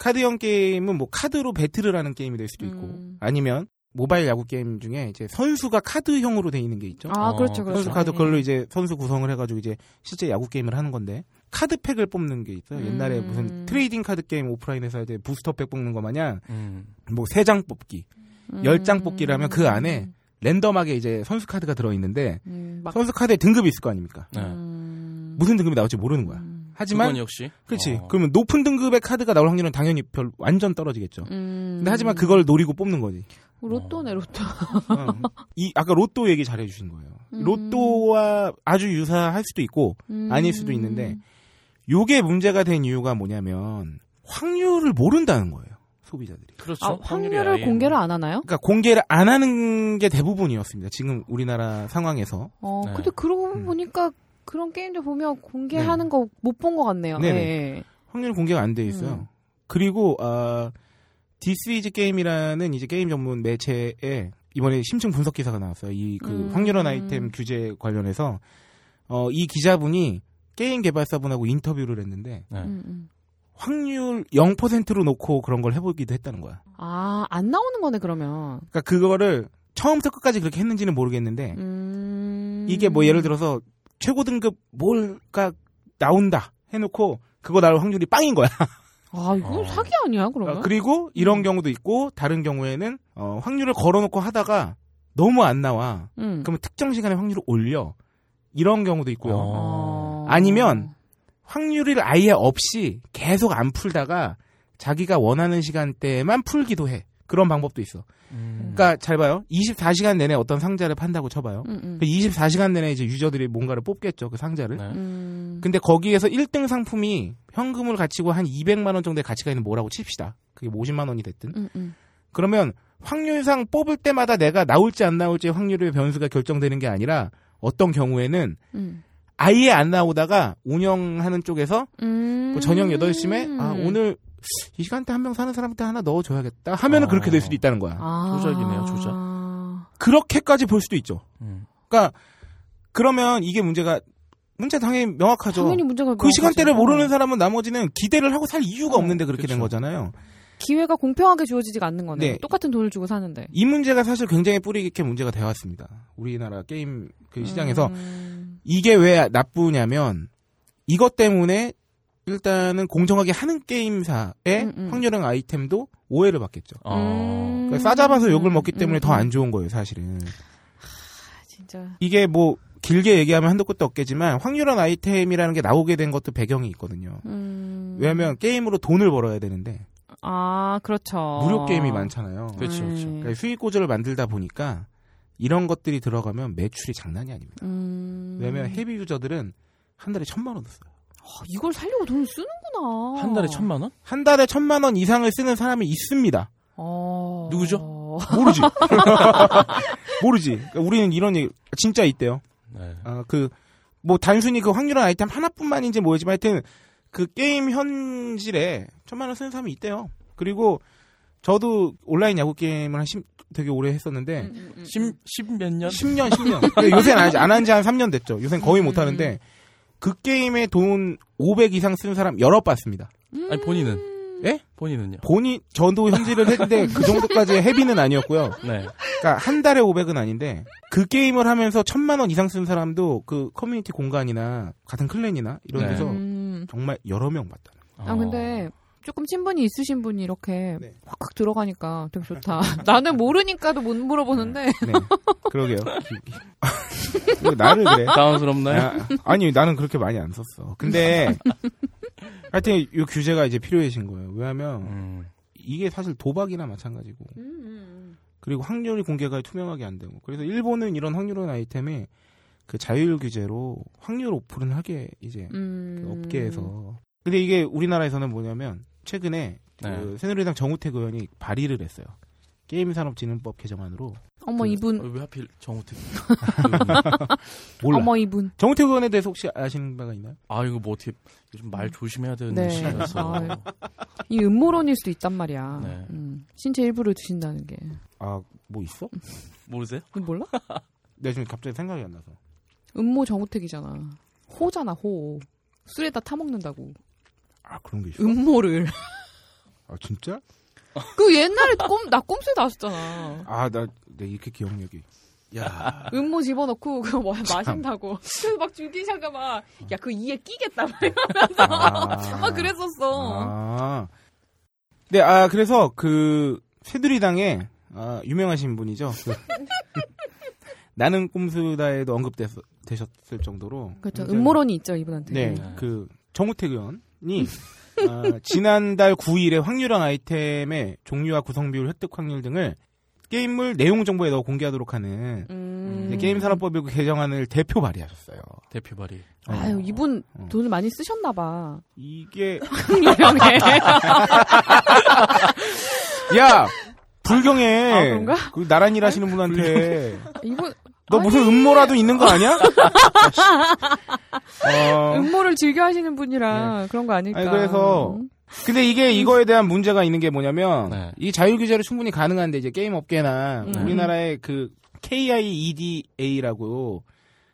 카드형 게임은 뭐 카드로 battle을 하는 게임이 될 수도 있고 음. 아니면 모바일 야구 게임 중에 이제 선수가 카드형으로 돼 있는 게 있죠. 아, 어, 그렇죠, 그렇죠. 선수 카드 예. 그걸로 이제 선수 구성을 해가지고 이제 실제 야구 게임을 하는 건데 card pack을 뽑는 게 있어요. 옛날에 음. 무슨 trading card game 오프라인에서 할 때 booster pack 뽑는 거 마냥 음. 뭐 세 장 뽑기, 음. 열 장 뽑기 하면 그 안에 랜덤하게 이제 선수 카드가 들어 있는데 음, 막 선수 카드에 등급이 있을 거 아닙니까? 네. 음. 무슨 등급이 나올지 모르는 거야. 음. 하지만 그건 역시. 그렇지. 어. 그러면 높은 등급의 카드가 나올 확률은 당연히 별 완전 떨어지겠죠. 음. 근데 하지만 그걸 노리고 뽑는 거지. 로또네 로또. 어. 이 아까 로또 얘기 잘해 주신 거예요. 음. 로또와 아주 유사할 수도 있고 음. 아닐 수도 있는데 요게 문제가 된 이유가 뭐냐면 확률을 모른다는 거예요. 소비자들이. 그렇죠. 아, 확률을 아예 공개를 안 하나요? 그러니까 공개를 안 하는 게 대부분이었습니다. 지금 우리나라 상황에서. 어, 네. 근데 그러고 음. 보니까 그런 게임들 보면 공개하는 거 못 본 것 같네요. 네네. 예. 확률 공개가 안 돼 있어요. 음. 그리고 아 This Is Game이라는 이제 게임 전문 매체에 이번에 심층 분석 기사가 나왔어요. 이그 음. 확률형 아이템 규제 관련해서 어 이 기자분이 게임 개발사분하고 인터뷰를 했는데 네. 음, 음. 확률 0%로 놓고 그런 걸 해보기도 했다는 거야. 아, 안 나오는 거네, 그러면. 그러니까 그거를 처음부터 끝까지 그렇게 했는지는 모르겠는데 음. 이게 뭐 예를 들어서 최고 등급 뭘가 나온다 해놓고 그거 나올 확률이 빵인 거야. 아, 이거 어. 사기 아니야, 그러면? 어, 그리고 이런 음. 경우도 있고 다른 경우에는 어, 확률을 걸어놓고 하다가 너무 안 나와. 음. 그러면 특정 시간에 확률을 올려. 이런 경우도 있고요. 어. 아니면 확률을 아예 없이 계속 안 풀다가 자기가 원하는 시간대에만 풀기도 해. 그런 방법도 있어. 음. 그러니까 잘 봐요. 24시간 내내 어떤 상자를 판다고 쳐봐요. 음, 음. 그 24시간 내내 이제 유저들이 뭔가를 뽑겠죠. 그 상자를. 네. 음. 근데 거기에서 1등 상품이 현금을 가지고 한 200만 원 정도의 가치가 있는 뭐라고 칩시다. 그게 뭐 50만 원이 됐든. 음, 음. 그러면 확률상 뽑을 때마다 내가 나올지 안 나올지 확률의 변수가 결정되는 게 아니라 어떤 경우에는 음. 아예 안 나오다가 운영하는 쪽에서 음. 뭐 저녁 8시쯤에 아 오늘 이 시간대 한 명 사는 사람한테 하나 넣어줘야겠다 하면은 어. 그렇게 될 수도 있다는 거야. 아. 조작이네요, 조작. 그렇게까지 볼 수도 있죠. 음. 그러니까 그러면 이게 문제가 문제 당연히 명확하죠. 당연히 문제가 그 시간대를. 모르는 사람은 나머지는 기대를 하고 살 이유가 어, 없는데 그렇게 된 그쵸. 거잖아요. 기회가 공평하게 주어지지가 않는 거네. 네. 똑같은 돈을 주고 사는데. 이 문제가 사실 굉장히 뿌리 깊게 문제가 되어 왔습니다. 우리나라 게임 그 시장에서 음. 이게 왜 나쁘냐면 이것 때문에 일단은 공정하게 하는 게임사의 음, 음. 확률형 아이템도 오해를 받겠죠. 어. 음. 그러니까 싸잡아서 욕을 먹기 때문에 음, 더안 음. 좋은 거예요, 사실은. 진짜. 이게 뭐 길게 얘기하면 한도 끝도 없겠지만 확률형 아이템이라는 게 나오게 된 것도 배경이 있거든요. 음. 왜냐하면 게임으로 돈을 벌어야 되는데 아 그렇죠. 무료 게임이 많잖아요. 그렇죠, 그렇죠. 음. 그러니까 수익 구조를 만들다 보니까 이런 것들이 들어가면 매출이 장난이 아닙니다. 음. 왜냐하면 헤비 유저들은 한 달에 천만 원 써요. 어, 이걸 살려고 돈을 쓰는구나. 한 달에 천만 원? 한 달에 천만 원 이상을 쓰는 사람이 있습니다. 어... 누구죠? 모르지. 모르지. 그러니까 우리는 이런 얘기 진짜 있대요. 네. 아, 그, 뭐, 단순히 그 확률한 아이템 하나뿐만인지 모르지만 하여튼, 그 게임 현질에 천만 원 쓰는 사람이 있대요. 그리고, 저도 온라인 야구 게임을 한 십, 되게 오래 했었는데, 음, 음, 십, 십몇 년? 10년, 10년. 요새는 안, 안한 지 한 3년 됐죠. 요새는 거의 음. 못 하는데, 그 게임에 돈 500 이상 쓰는 사람 여러 봤습니다. 아니, 본인은? 예? 본인은요? 본인, 저도 현질을 했는데, 그 정도까지의 heavy는 아니었고요. 네. 그러니까 한 달에 500은 아닌데 그 게임을 하면서 천만 원 이상 쓴 사람도 그 커뮤니티 공간이나 같은 clan이나 이런 네. 데서 음. 정말 여러 명 봤다. 아 근데 조금 친분이 있으신 분이 이렇게 네. 확확 들어가니까 되게 좋다. 나는 모르니까도 못 물어보는데 네, 그러게요. 왜 나를 그래? 당황스럽나요? 아, 니 나는 그렇게 많이 안 썼어. 근데 하여튼 이 규제가 이제 필요해진 거예요. 왜냐하면 음. 이게 사실 도박이나 마찬가지고 그리고 확률이 공개가 투명하게 안 되고 그래서 일본은 이런 확률은 아이템에 그 자율 규제로 확률 오픈을 하게 이제 음. 그 업계에서. 근데 이게 우리나라에서는 뭐냐면 최근에 네. 그 새누리당 정우택 의원이 발의를 했어요. 게임산업진흥법 개정안으로 어머 그- 이분 어, 왜 하필 정우택? 몰라. 어머 이분 정우택 의원에 대해서 혹시 아시는 바가 있나요? 아, 이거 뭐 어떻게, 요즘 말 조심해야 되는 네. 시기라서. 아, 이 음모론일 수도 있단 말이야. 네. 음. 신체 일부를 드신다는 게 아 뭐 있어? 모르세요? 몰라? 내가 지금 갑자기 생각이 안 나서. 음모 정우택이잖아. 호잖아 호. 술에다 타 먹는다고. 아 그런 게 있어? 음모를. 아 진짜? 그 옛날에 꼼 나 꼼수에 나왔었잖아. 아 나 내 이렇게 기억력이. 야. 음모 집어넣고 그거 뭐 마신다고. 그래서 막 주기샤가 막 야 그 이에 끼겠다 막 이러면서 아, 막 그랬었어. 아. 네, 아 그래서 그 새누리당에 아, 유명하신 분이죠. 그 나는 꼼수다에도 언급되셨을 정도로 그렇죠. 음모론이 있죠 이분한테. 네, 네. 그 정우택 의원 이 아, 지난달 9일에 확률형 아이템의 종류와 구성 비율, 획득 확률 등을 게임물 내용 정보에 넣어 공개하도록 하는 음. 네, 게임 산업법의 그 개정안을 대표 발의하셨어요. 대표 발의. 아유 어, 이분 어. 돈을 많이 쓰셨나 봐. 이게 유명해. 야 불경해. 아, 그런가? 그 나란 일 하시는 분한테 이분 너 무슨 음모라도 있는 거 아니야? 어, 음모를 즐겨 하시는 분이라 그런 거 아닐까. 아니, 그래서 음. 근데 이게 이거에 대한 문제가 있는 게 뭐냐면 네. 이 자율 규제로 충분히 가능한데 이제 게임 업계나 음. 우리나라의 그 KIEDA라고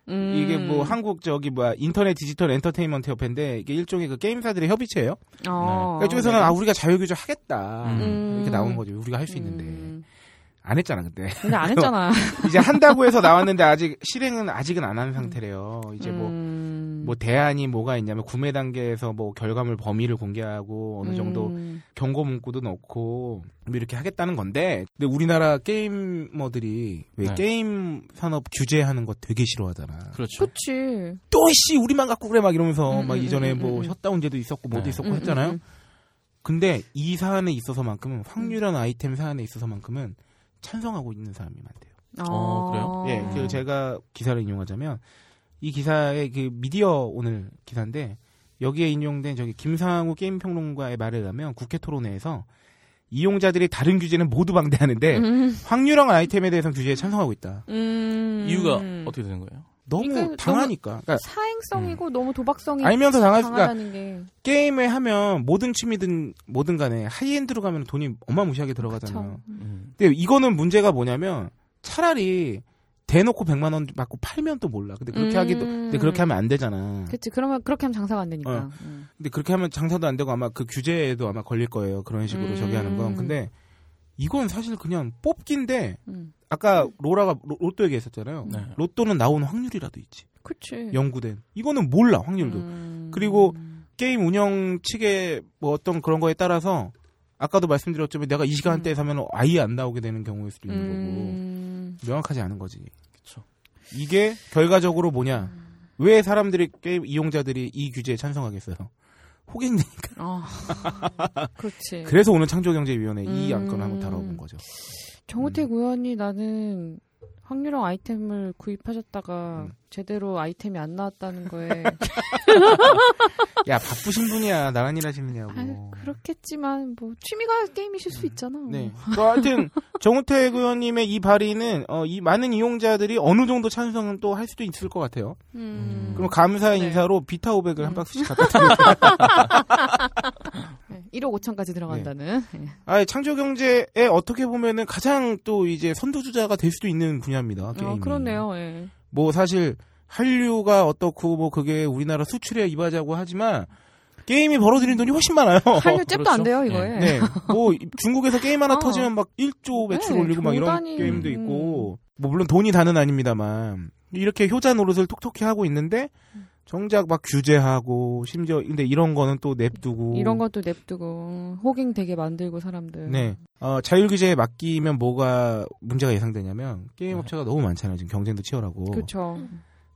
음. 이게 뭐 한국 저기 뭐야 인터넷 디지털 엔터테인먼트 협회인데 이게 일종의 그 게임사들의 협의체예요. 어. 그러니까 이쪽에서는 아 우리가 자율 규제 하겠다 음. 이렇게 나온 거죠. 우리가 할 수 있는데 음. 안 했잖아 그때. 근데 안 했잖아. 이제 한다고 해서 나왔는데 아직 실행은 아직은 안 한 상태래요. 이제 뭐 음. 뭐 대안이 뭐가 있냐면 구매 단계에서 뭐 결과물 범위를 공개하고 어느 정도 음. 경고 문구도 넣고 뭐 이렇게 하겠다는 건데 근데 우리나라 게이머들이 왜 네. 게임 산업 규제하는 거 되게 싫어하잖아. 그렇죠. 그치. 또씨 우리만 갖고 그래 막 이러면서 음, 막 음, 이전에 음, 뭐 음. 셧다운제도 있었고 뭐도 네. 있었고 음, 했잖아요. 음, 근데 이 사안에 있어서만큼은 확률형 아이템 사안에 있어서만큼은 찬성하고 있는 사람이 많대요. 어, 그래요? 예, 그 제가 기사를 인용하자면 이 기사의 그 미디어 오늘 기사인데 여기에 인용된 저기 김상우 게임 평론가의 말에 의하면 국회 토론회에서 이용자들이 다른 규제는 모두 방대하는데 음. 확률형 아이템에 대해서는 규제에 찬성하고 있다. 음. 이유가 어떻게 되는 거예요? 너무 그러니까 당하니까. 그러니까 사행성이고 너무 도박성이 알면서 당하니까 강하다는 게 게임을 하면 모든 취미든 뭐든 간에 high-end로 가면 돈이 어마무시하게 들어가잖아요. 그쵸. 음. 근데 이거는 문제가 뭐냐면 차라리 대놓고 100만 원 받고 팔면 또 몰라. 근데 그렇게 음. 하기도 근데 그렇게 하면 안 되잖아. 그치 그러면 그렇게 하면 장사가 안 되니까. 어. 음. 근데 그렇게 하면 장사도 안 되고 아마 그 규제에도 아마 걸릴 거예요. 그런 식으로 음. 저기 하는 건. 근데 이건 사실 그냥 뽑기인데 음. 아까 로라가 로, 로또 얘기했었잖아요. 네. 로또는 나온 확률이라도 있지. 그치. 연구된. 이거는 몰라 확률도. 음. 그리고 게임 운영 측의 뭐 어떤 그런 거에 따라서 아까도 말씀드렸지만 내가 이 시간대에 음. 사면 아예 안 나오게 되는 경우일 수도 있는 음. 거고 명확하지 않은 거지. 그쵸. 이게 결과적으로 뭐냐? 왜 사람들이 게임 이용자들이 이 규제에 찬성하겠어요? 호갱이니까. 어. 그렇지. 그래서 오늘 창조경제위원회 이 음. 안건을 한번 다뤄본 거죠. 정우택 의원이 나는 확률형 아이템을 구입하셨다가 음. 제대로 아이템이 안 나왔다는 거에 야 바쁘신 분이야 나란 일 하시느냐고. 아, 그렇겠지만 뭐 취미가 게임이실 수 있잖아. 네. 뭐 하여튼 정우택 의원님의 이 발의는 어, 이 많은 이용자들이 어느 정도 찬성은 또 할 수도 있을 것 같아요. 음. 그럼 감사의 네. 인사로 비타 500을 한 음. 박스씩 갖다 드릴게요. 네, 1억 5천까지 들어간다는. 네. 아, 창조 경제에 어떻게 보면은 가장 또 이제 선두주자가 될 수도 있는 분야입니다. 게임이. 어, 그렇네요. 예. 뭐 사실 한류가 어떻고 뭐 그게 우리나라 수출에 이바지하고 하지만 게임이 벌어들이는 돈이 훨씬 많아요. 한류 잽도 안 돼요, 그렇죠. 이거에. 네. 뭐 중국에서 게임 하나 어. 터지면 막 1조 매출 네, 올리고 막 이런. 게임도 음. 있고 뭐 물론 돈이 다는 아닙니다만 이렇게 효자 노릇을 톡톡히 하고 있는데 정작 막 규제하고 심지어 근데 이런 거는 또 냅두고 이런 것도 냅두고 호갱 되게 만들고 사람들. 네. 어, 자율 규제에 맡기면 뭐가 문제가 예상되냐면 게임 네. 업체가 너무 많잖아요. 지금 경쟁도 치열하고. 그렇죠.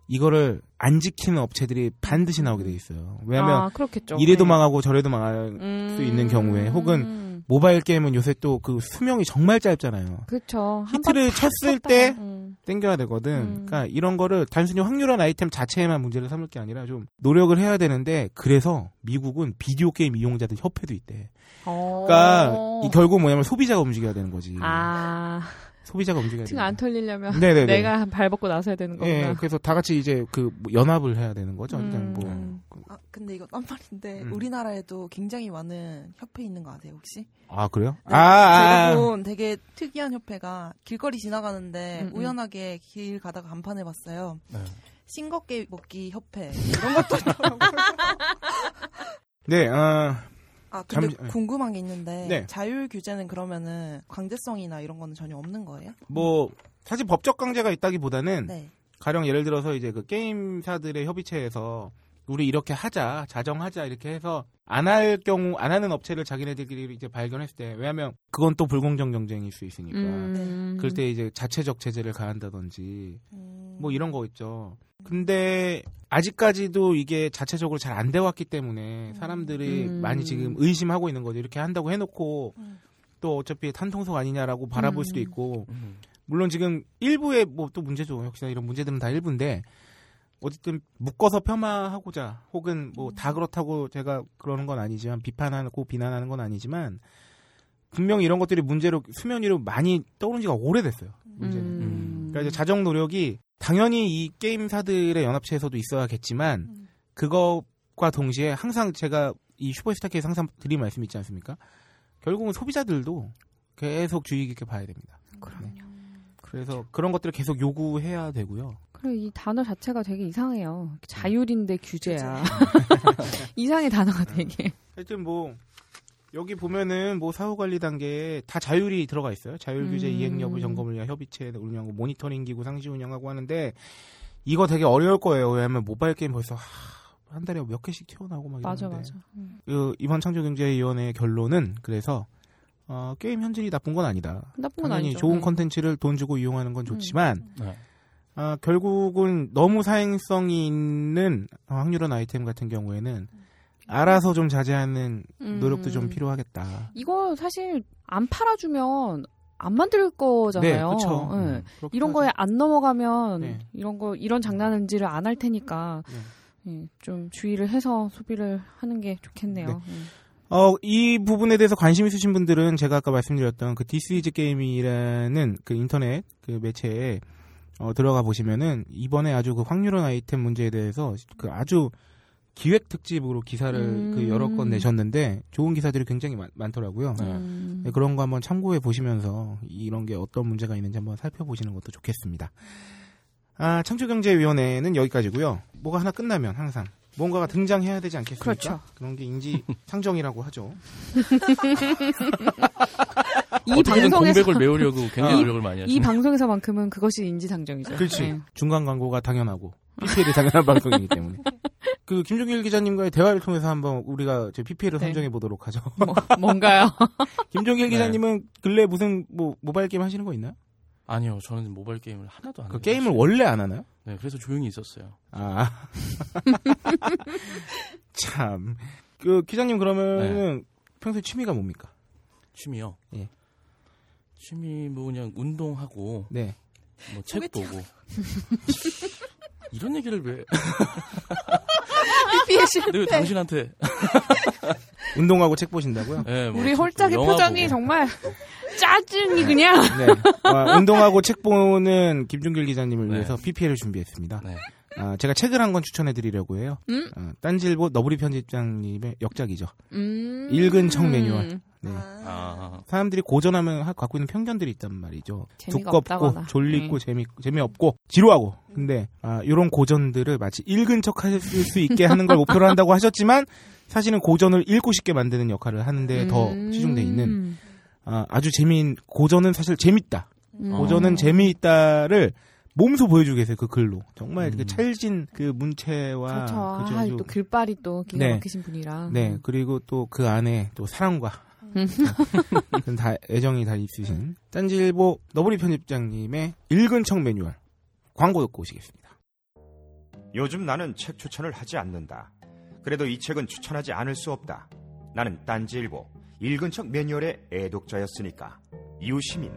이거를 안 지키는 업체들이 반드시 나오게 돼 있어요. 왜냐하면 아, 그렇겠죠. 이래도 네. 망하고 저래도 망할 음. 수 있는 경우에 혹은 모바일 게임은 요새 또 그 수명이 정말 짧잖아요. 그렇죠. 한 히트를 쳤을 쳤다가, 때 음. 땡겨야 되거든. 음. 그러니까 이런 거를 단순히 확률한 아이템 자체에만 문제를 삼을 게 아니라 좀 노력을 해야 되는데 그래서 미국은 비디오 게임 이용자들 협회도 있대. 어. 그러니까 이 결국 뭐냐면 소비자가 움직여야 되는 거지. 아, 소비자가 움직여야 지금 안 털리려면 네, 네네네. 내가 발 벗고 나서야 되는 거구나. 예, 그래서 다 같이 이제 그 연합을 해야 되는 거죠. 음. 뭐. 아, 근데 이거 딴 말인데 음. 우리나라에도 굉장히 많은 협회 있는 거 아세요 혹시? 아 그래요? 네, 아, 아, 제가 본 되게 특이한 협회가 길거리 지나가는데 음, 음. 우연하게 길 가다가 간판을 봤어요. 네. 싱겁게 먹기 협회 이런 것도 있더라고요. 네, 아, 아 근데 잠시- 궁금한 게 있는데 네. 자율 규제는 그러면은 강제성이나 이런 거는 전혀 없는 거예요? 뭐 사실 법적 강제가 있다기보다는 네. 가령 예를 들어서 이제 그 게임사들의 협의체에서 우리 이렇게 하자, 자정하자 이렇게 해서 안 할 경우 안 하는 업체를 자기네들끼리 이제 발견했을 때 왜냐하면 그건 또 불공정 경쟁일 수 있으니까 음. 그럴 때 이제 자체적 제재를 가한다든지 음, 뭐 이런 거 있죠. 근데 아직까지도 이게 자체적으로 잘 안 돼 왔기 때문에 사람들이 음. 많이 지금 의심하고 있는 거죠. 이렇게 한다고 해놓고 음. 또 어차피 탄통속 아니냐라고 바라볼 음. 수도 있고 음. 물론 지금 일부의 뭐 또 문제죠. 역시나 이런 문제들은 다 일부인데 어쨌든 묶어서 폄하하고자 혹은 뭐 다 그렇다고 제가 그러는 건 아니지만 비판하고 비난하는 건 아니지만 분명히 이런 것들이 문제로 수면 위로 많이 떠오른 지가 오래됐어요. 문제는. 음. 그러니까 이제 자정 노력이 당연히 이 게임사들의 연합체에서도 있어야겠지만 음. 그것과 동시에 항상 제가 이 슈퍼스타케에서 항상 드린 말씀 있지 않습니까? 결국은 소비자들도 계속 주의 깊게 봐야 됩니다. 그럼요. 그래서 그런 것들을 계속 요구해야 되고요. 그래 이 단어 자체가 되게 이상해요. 자율인데 규제야. 이상의 단어가 되게. 하여튼 뭐 여기 보면은 뭐 사후 관리 단계에 다 자율이 들어가 있어요. 자율 규제 음. 이행 여부 점검을 위한 협의체 운영하고 모니터링 기구 상시 운영하고 하는데 이거 되게 어려울 거예요. 왜냐하면 모바일 게임 벌써 하, 한 달에 몇 개씩 튀어나오고 막 맞아 이러는데. 맞아. 음. 그 이번 창조경제위원회의 결론은 그래서 어, 게임 현질이 나쁜 건 아니다. 나쁜 건 아니죠. 좋은 네. 컨텐츠를 돈 주고 이용하는 건 좋지만 네. 아, 결국은 너무 사행성이 있는 확률은 아이템 같은 경우에는 알아서 좀 자제하는 노력도 좀 음. 필요하겠다. 이거 사실 안 팔아주면 안 만들 거잖아요. 네, 그렇죠. 예. 음, 이런 하죠. 거에 안 넘어가면 네. 이런 거 이런 장난은지를 안 할 테니까 네. 예, 좀 주의를 해서 소비를 하는 게 좋겠네요. 네. 음. 어, 이 부분에 대해서 관심 있으신 분들은 제가 아까 말씀드렸던 그 This Is Game이라는 그 인터넷 그 매체에 어, 들어가 보시면은 이번에 아주 그 확률형 아이템 문제에 대해서 그 아주 기획 특집으로 기사를 음. 그 여러 건 내셨는데 좋은 기사들이 굉장히 많, 많더라고요. 음. 네, 그런 거 한번 참고해 보시면서 이런 게 어떤 문제가 있는지 한번 살펴보시는 것도 좋겠습니다. 아, 창조경제위원회는 여기까지고요. 뭐가 하나 끝나면 항상 뭔가가 등장해야 되지 않겠습니까? 그렇죠. 런게 인지 창정이라고 하죠. 이 방송에서 공백을 메우려고 굉장히 이- 노력을 많이 하시네요. 이 방송에서만큼은 그것이 인지상정이죠. 그렇지. 네. 중간 광고가 당연하고 PPL이 당연한 방송이기 때문에. 그 김종길 기자님과의 대화를 통해서 한번 우리가 저 PPL을 네. 선정해 보도록 하죠. 뭐, 뭔가요? 김종길 네. 기자님은 근래 무슨 뭐 모바일 게임 하시는 거 있나요? 아니요, 저는 모바일 게임을 하나도 안그 해요. 게임을 원래 안 하나요? 네, 그래서 조용히 있었어요. 아. 참. 그 기자님 그러면은 평소에 취미가 뭡니까? 취미요. 예. 취미 뭐 그냥 운동하고 네. 뭐 책 보고 이런 얘기를 왜? BPS 근데 왜 당신한테? 운동하고 책 보신다고요? 네, 뭐 우리 책 홀짝의 표정이 보고. 정말 짜증이 그냥. 네. 아, 운동하고 책 보는 김종길 기자님을 네. 위해서 PPL을 준비했습니다. 네. 아, 제가 책을 한 권 추천해 드리려고 해요. 음? 어, 딴질보 너브리 편집장님의 역작이죠. 음. 읽은 척 매뉴얼. 네. 아, 사람들이 고전하면 하- 갖고 있는 편견들이 있단 말이죠. 재미가 두껍고 없다거나. 졸리고 네. 재미 재미없고 지루하고. 근데 아, 이런 고전들을 마치 읽은 척할 수 있게 하는 걸 목표로 한다고 하셨지만 사실은 고전을 읽고 싶게 만드는 역할을 하는데 더 음. 치중돼 있는 아, 아주 재미인 고전은 사실 재밌다. 음. 고전은 재미있다를 몸소 보여주고 계세요 그 글로 정말 음. 그 찰진 그 문체와 그렇죠. 그죠, 아, 또 글빨이 또 기가 네. 막히신 분이라. 네 그리고 또 그 안에 또 사랑과 다 애정이 다 있으신 딴지일보 너브리 편집장님의 읽은 척 매뉴얼 광고 듣고 오시겠습니다. 요즘 나는 책 추천을 하지 않는다. 그래도 이 책은 추천하지 않을 수 없다. 나는 딴지일보 읽은 척 매뉴얼의 애독자였으니까. 이웃시민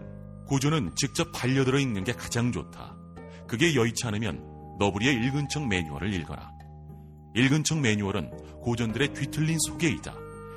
고전은 직접 반려들어 읽는 게 가장 좋다. 그게 여의치 않으면 너브리의 읽은 척 매뉴얼을 읽어라. 읽은 척 매뉴얼은 고전들의 뒤틀린 소개이자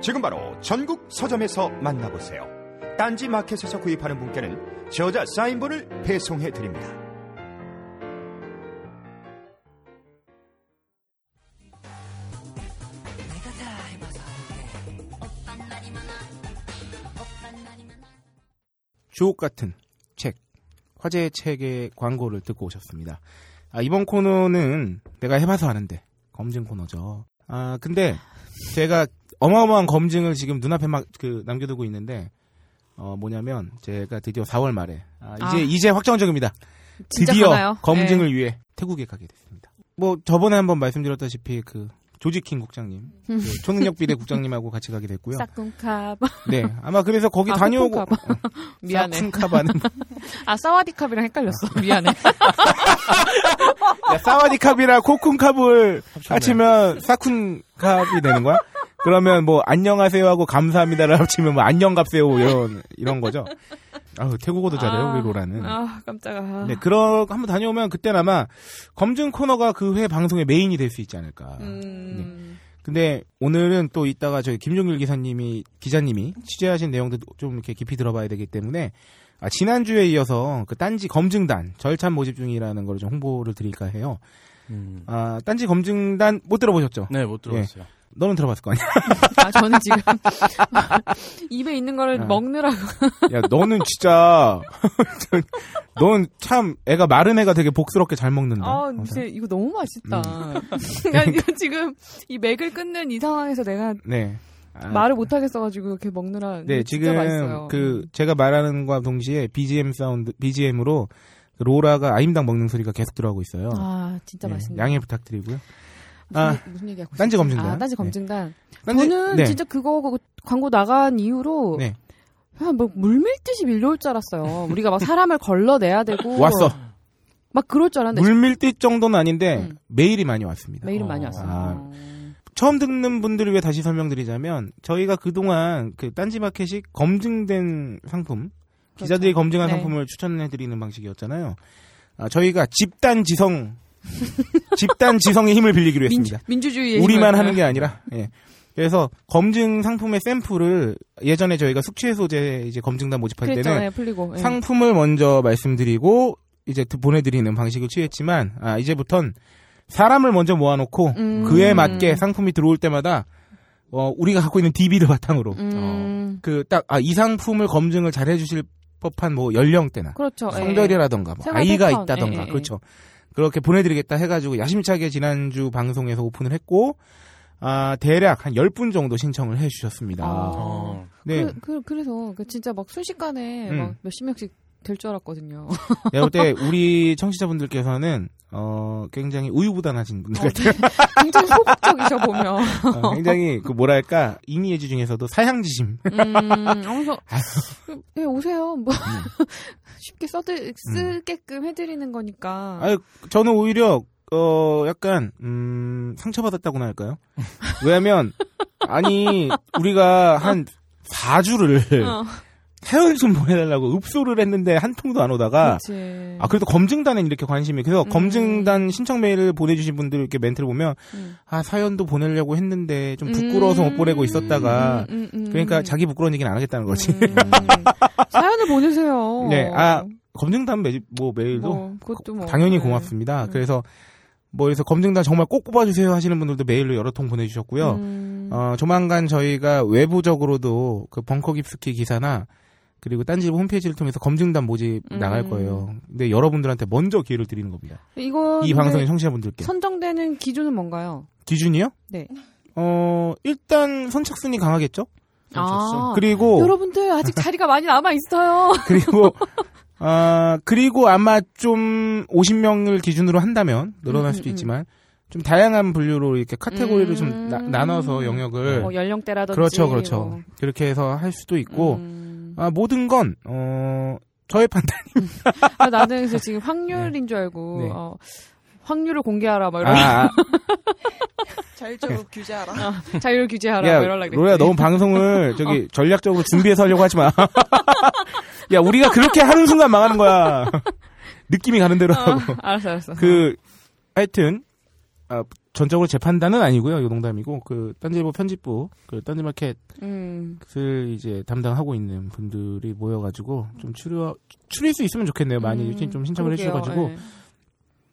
지금 바로 전국 서점에서 만나보세요. 딴지 마켓에서 구입하는 분께는 저자 사인본을 배송해 드립니다. 주옥 같은 책 화제의 책의 광고를 듣고 오셨습니다. 아, 이번 코너는 내가 해봐서 아는데 검증 코너죠. 아 근데 제가 어마어마한 검증을 지금 눈앞에 막 그 남겨두고 있는데 어 뭐냐면 제가 드디어 4월 말에 아, 이제 아. 이제 확정적입니다. 드디어 가나요? 네. 검증을 위해 태국에 가게 됐습니다. 뭐 저번에 한번 말씀드렸다시피 그 조지킹 국장님, 그 초능력 비대 국장님하고 같이 가게 됐고요. 싹꿍캅. 네, 아마 그래서 거기 아, 다녀오고 코쿤캅. 미안해. 사쿤캅하는 아, 사와디캅이랑 헷갈렸어. 미안해. 야, 사와디캅이랑 코쿤캅을 합치면 사쿤캅이 되는 거야? 그러면 뭐 안녕하세요 하고 감사합니다를 합치면 뭐 안녕갑세요 이런 이런 거죠. 아우 태국어도 잘해요 우리 로라는. 아, 깜짝아. 네, 그러 한번 다녀오면 그때는 아마 검증 코너가 그 회 방송의 메인이 될 수 있지 않을까. 음. 근데 오늘은 또 이따가 저희 김종길 기사님이 기자님이 취재하신 내용도 좀 이렇게 깊이 들어봐야 되기 때문에 아, 지난주에 이어서 그 딴지 검증단 절찬 모집 중이라는 걸 좀 홍보를 드릴까 해요. 음. 아, 딴지 검증단 못 들어보셨죠? 네, 못 들어봤어요. 너는 들어봤을 거 아니야? 아, 저는 지금 입에 있는 거를 아. 먹느라고. 야, 너는 진짜, 너는 참 애가 마른 애가 되게 복스럽게 잘 먹는다. 아, 어, 진짜 이거 너무 맛있다. 음. 그러니까 지금 이 맥을 끊는 이 상황에서 내가 네. 아, 말을 못 하겠어가지고 이렇게 먹느라. 네, 진짜 맛있어요. 지금 그 제가 말하는 거와 동시에 BGM 사운드, BGM으로 로라가 아임당 먹는 소리가 계속 들어가고 있어요. 아, 진짜 네, 맛있네. 양해 부탁드리고요. 무슨, 아, 무슨 얘기하고 딴지? 검증단. 아, 딴지 네. 검증단. 딴지- 저는 네. 진짜 그거 광고 나간 이후로 네. 그냥 뭐 물밀듯이 밀려올 줄 알았어요. 우리가 막 사람을 걸러내야 되고 왔어. 막 그럴 줄 알았는데 물밀듯 정도는 아닌데 음. 메일이 많이 왔습니다. 메일은 어. 많이 왔어요. 아. 처음 듣는 분들을 위해 다시 설명드리자면 저희가 그동안 그 딴지마켓이 검증된 상품 기자들이 검증한 네. 상품을 추천해드리는 방식이었잖아요. 아, 저희가 집단 지성 집단 지성의 힘을 빌리기로 민주, 했습니다. 민주 주의의 우리만 힘을. 하는 게 아니라 예. 그래서 검증 상품의 샘플을 예전에 저희가 숙취해소제 이제 검증단 모집할. 때는 예, 풀리고. 예. 상품을 먼저 말씀드리고 이제 드- 보내드리는 방식을 취했지만 아, 이제부턴 사람을 먼저 모아놓고 음. 그에 맞게 상품이 들어올 때마다 어, 우리가 갖고 있는 DB를 바탕으로 음, 그딱 아, 이 상품을 검증을 잘 해주실 법한 뭐 연령대나 그렇죠. 예. 성별이라던가 뭐 아이가 패턴. 있다던가 예, 예, 예. 그렇죠. 그렇게 보내드리겠다 해가지고 야심차게 지난주 방송에서 오픈을 했고 아, 대략 한 10분 정도 신청을 해주셨습니다. 아. 어. 네. 그, 그, 그래서 그 진짜 막 순식간에 음. 막 몇십 명씩 될 줄 알았거든요. 내가 볼 때 우리 청취자분들께서는 어, 굉장히 우유부단하신 분들 어, 같아요. 굉장히 소극적이셔 보면. 어, 굉장히 그 뭐랄까 이미애지 중에서도 사향지심. 음, 그래서 그, 예, 오세요. 뭐 쉽게 써드 쓰게끔 해드리는 거니까. 아유, 저는 오히려 어 약간 음 상처받았다고나 할까요? 왜냐면 아니 우리가 한 4주를 어, 사연 좀 보내달라고 읍소를 했는데 한 통도 안 오다가 그렇지. 아 그래도 검증단엔 이렇게 관심이 그래서 음. 검증단 신청 메일을 보내주신 분들 이렇게 멘트를 보면 음. 아 사연도 보내려고 했는데 좀 부끄러워서 못 보내고 있었다가 음, 음, 음, 그러니까 음. 자기 부끄러운 얘기는 안 하겠다는 거지. 음. 사연을 보내세요. 네, 아, 검증단 메일, 뭐 메일도 뭐, 그것도 뭐. 당연히 네. 고맙습니다. 음. 그래서 뭐 그래서 검증단 정말 꼭 뽑아주세요 하시는 분들도 메일로 여러 통 보내주셨고요. 음. 어, 조만간 저희가 외부적으로도 그 벙커 깁스키 기사나 그리고 딴지 홈페이지를 통해서 검증단 모집 음. 나갈 거예요. 근데 여러분들한테 먼저 기회를 드리는 겁니다. 이거 이 방송의 청취자분들께. 선정되는 기준은 뭔가요? 기준이요? 네. 어, 일단 선착순이 강하겠죠? 아, 그리고 여러분들 아직 자리가 많이 남아 있어요. 그리고 아 그리고 아마 좀 50명을 기준으로 한다면 늘어날 음, 수도 음, 있지만 좀 다양한 분류로 이렇게 카테고리를 좀 음. 나, 나눠서 영역을 뭐 연령대라든지. 그렇죠 그렇죠 뭐. 그렇게 해서 할 수도 있고 음. 아 모든 건 어, 저의 판단 아, 나는 그래서 지금 확률인 줄 알고 네. 어, 확률을 공개하라 뭐 이런 아, 아, 자율적으로 규제하라. 자율 규제하라 야 뭐 이러려 그랬지. 로야 너무 방송을 저기 전략적으로 준비해서 하려고 하지 마. 야 우리가 그렇게 하는 순간 망하는 거야. 느낌이 가는 대로 하고. 어, 알았어 알았어. 그 하여튼 아, 전적으로 제 판단은 아니고요. 이 농담이고 그 딴지일보 편집부 그 딴지마켓을 음. 이제 담당하고 있는 분들이 모여가지고 좀 추려 추릴 수 있으면 좋겠네요. 많이 음, 좀 신청을 그러게요. 해주셔가지고 예.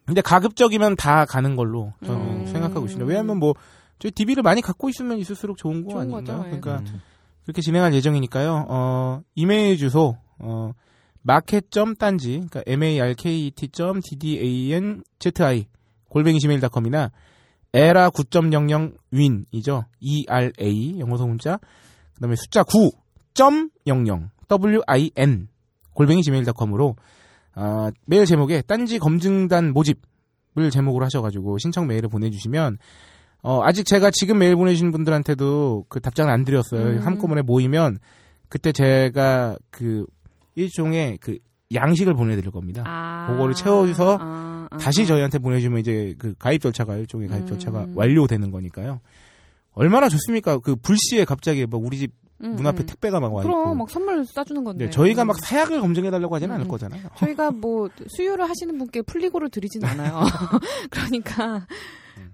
근데 가급적이면 다 가는 걸로 저는 음. 생각하고 있습니다. 왜냐하면 뭐 저희 DB를 많이 갖고 있으면 있을수록 좋은 거 좋은 아닌가요? 거죠, 예. 그러니까 음. 그렇게 진행할 예정이니까요. 어, 이메일 주소 어, market.딴지 그러니까 m a r k e t d a n z i 골뱅이 gmail.com이나 에라 9.00 윈이죠. E R A 영어 소문자 그다음에 숫자 9.00 W I N 골뱅이 gmail.com으로 아, 메일 제목에 딴지 검증단 모집을 제목으로 하셔가지고 신청 메일을 보내주시면 어, 아직 제가 지금 메일 보내주신 분들한테도 그 답장을 안 드렸어요. 음. 한꺼번에 모이면 그때 제가 그 일종의 그 양식을 보내드릴 겁니다. 아. 그거를 채워서 아, 아, 다시 아. 저희한테 보내주면 이제 그 가입 절차가 일종의 가입 음. 절차가 완료되는 거니까요. 얼마나 좋습니까? 그 불시에 갑자기 막 우리 집 음, 문 앞에 음. 택배가 막 와 있고. 그럼 막 선물 싸주는 건데. 네, 저희가 음. 막 사약을 검증해달라고 하지는 않을 음. 거잖아요. 저희가 뭐 수유를 하시는 분께 풀리고를 드리진 않아요. 그러니까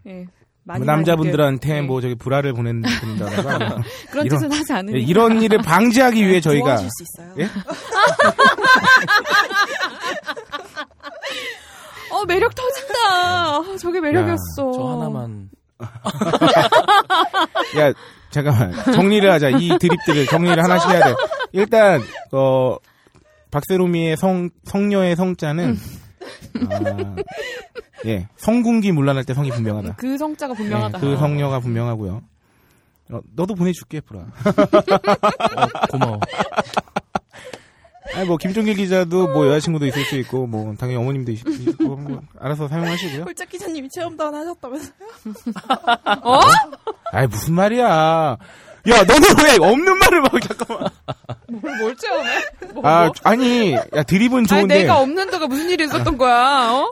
예. 많이 뭐 남자분들한테 많이 뭐 저기 불화를 보낸 분이다가 뭐 그런 이런- 뜻은 하지 않으니까. 네, 이런 일을 방지하기 위해 저희가 도와줄 수 있어요. 예? 어 매력 터진다. 어, 저게 매력이었어. 저 하나만 야, 잠깐만. 정리를 하자. 이 드립들을 정리를 하나씩 해야 돼. 일단, 어, 박세롬이의 성, 성녀의 성자는, 아, 예, 성군기 문란할 때 성이 분명하다. 그 성자가 분명하다. 네, 그 성녀가 분명하고요. 어, 너도 보내줄게, 브라. 어, 고마워. 아니, 뭐, 김종길 기자도 뭐 여자친구도 있을 수 있고, 뭐, 당연히 어머님도 있- 있고, 뭐, 알아서 사용하시고요. 홀짝 기자님이 체험도 안 하셨다면서요? 아이, 무슨 말이야. 야, 너는 왜 없는 말을 막, 잠깐만. 뭘, 뭘 체험해? 뭐, 아, 뭐? 아니, 야, 드립은 아니, 좋은데. 내가 없는 데가 무슨 일이 있었던 거야, 어?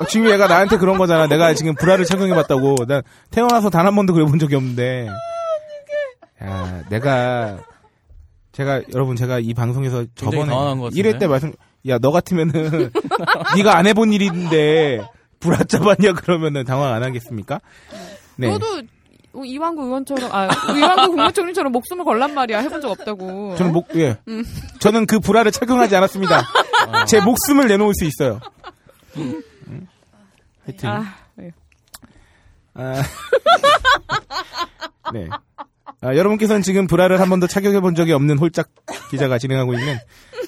어, 지금 얘가 나한테 그런 거잖아. 내가 지금 브라를 착용해봤다고. 난 태어나서 단 한 번도 그래 본 적이 없는데. 야, 내가, 제가, 여러분, 제가 이 방송에서 저번에 당황한 것 같은데? 이럴 때 말씀, 야, 너 같으면은, 네가 안 해본 일인데, 브라 짜봤냐 그러면은 당황 안 하겠습니까? 네. 너도 이왕구 의원처럼, 아, 이왕구 국무총리처럼 목숨을 걸란 말이야. 해본 적 없다고. 저는 목, 예. 저는 그 브라를 착용하지 않았습니다. 제 목숨을 내놓을 수 있어요. 음. 하여튼. 아, 네. 아, 네. 아, 여러분께서는 지금 브라를 한 번도 착용해 본 적이 없는 홀짝 기자가 진행하고 있는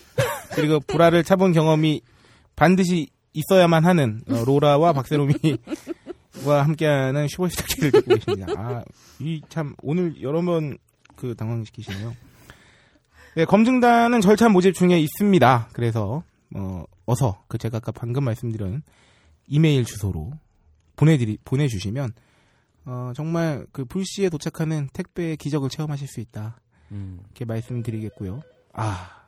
그리고 브라를 차본 경험이 반드시 있어야만 하는 어, 로라와 박세롬이와 함께하는 슈퍼스타키를 듣고 계십니다. 아, 이 참 오늘 여러 번 그 당황시키시네요. 네, 검증단은 절차 모집 중에 있습니다. 그래서 어, 어서 그 제가 아까 방금 말씀드린 이메일 주소로 보내드리 보내주시면 어, 정말 그 불시에 도착하는 택배의 기적을 체험하실 수 있다. 음. 이렇게 말씀드리겠고요. 아.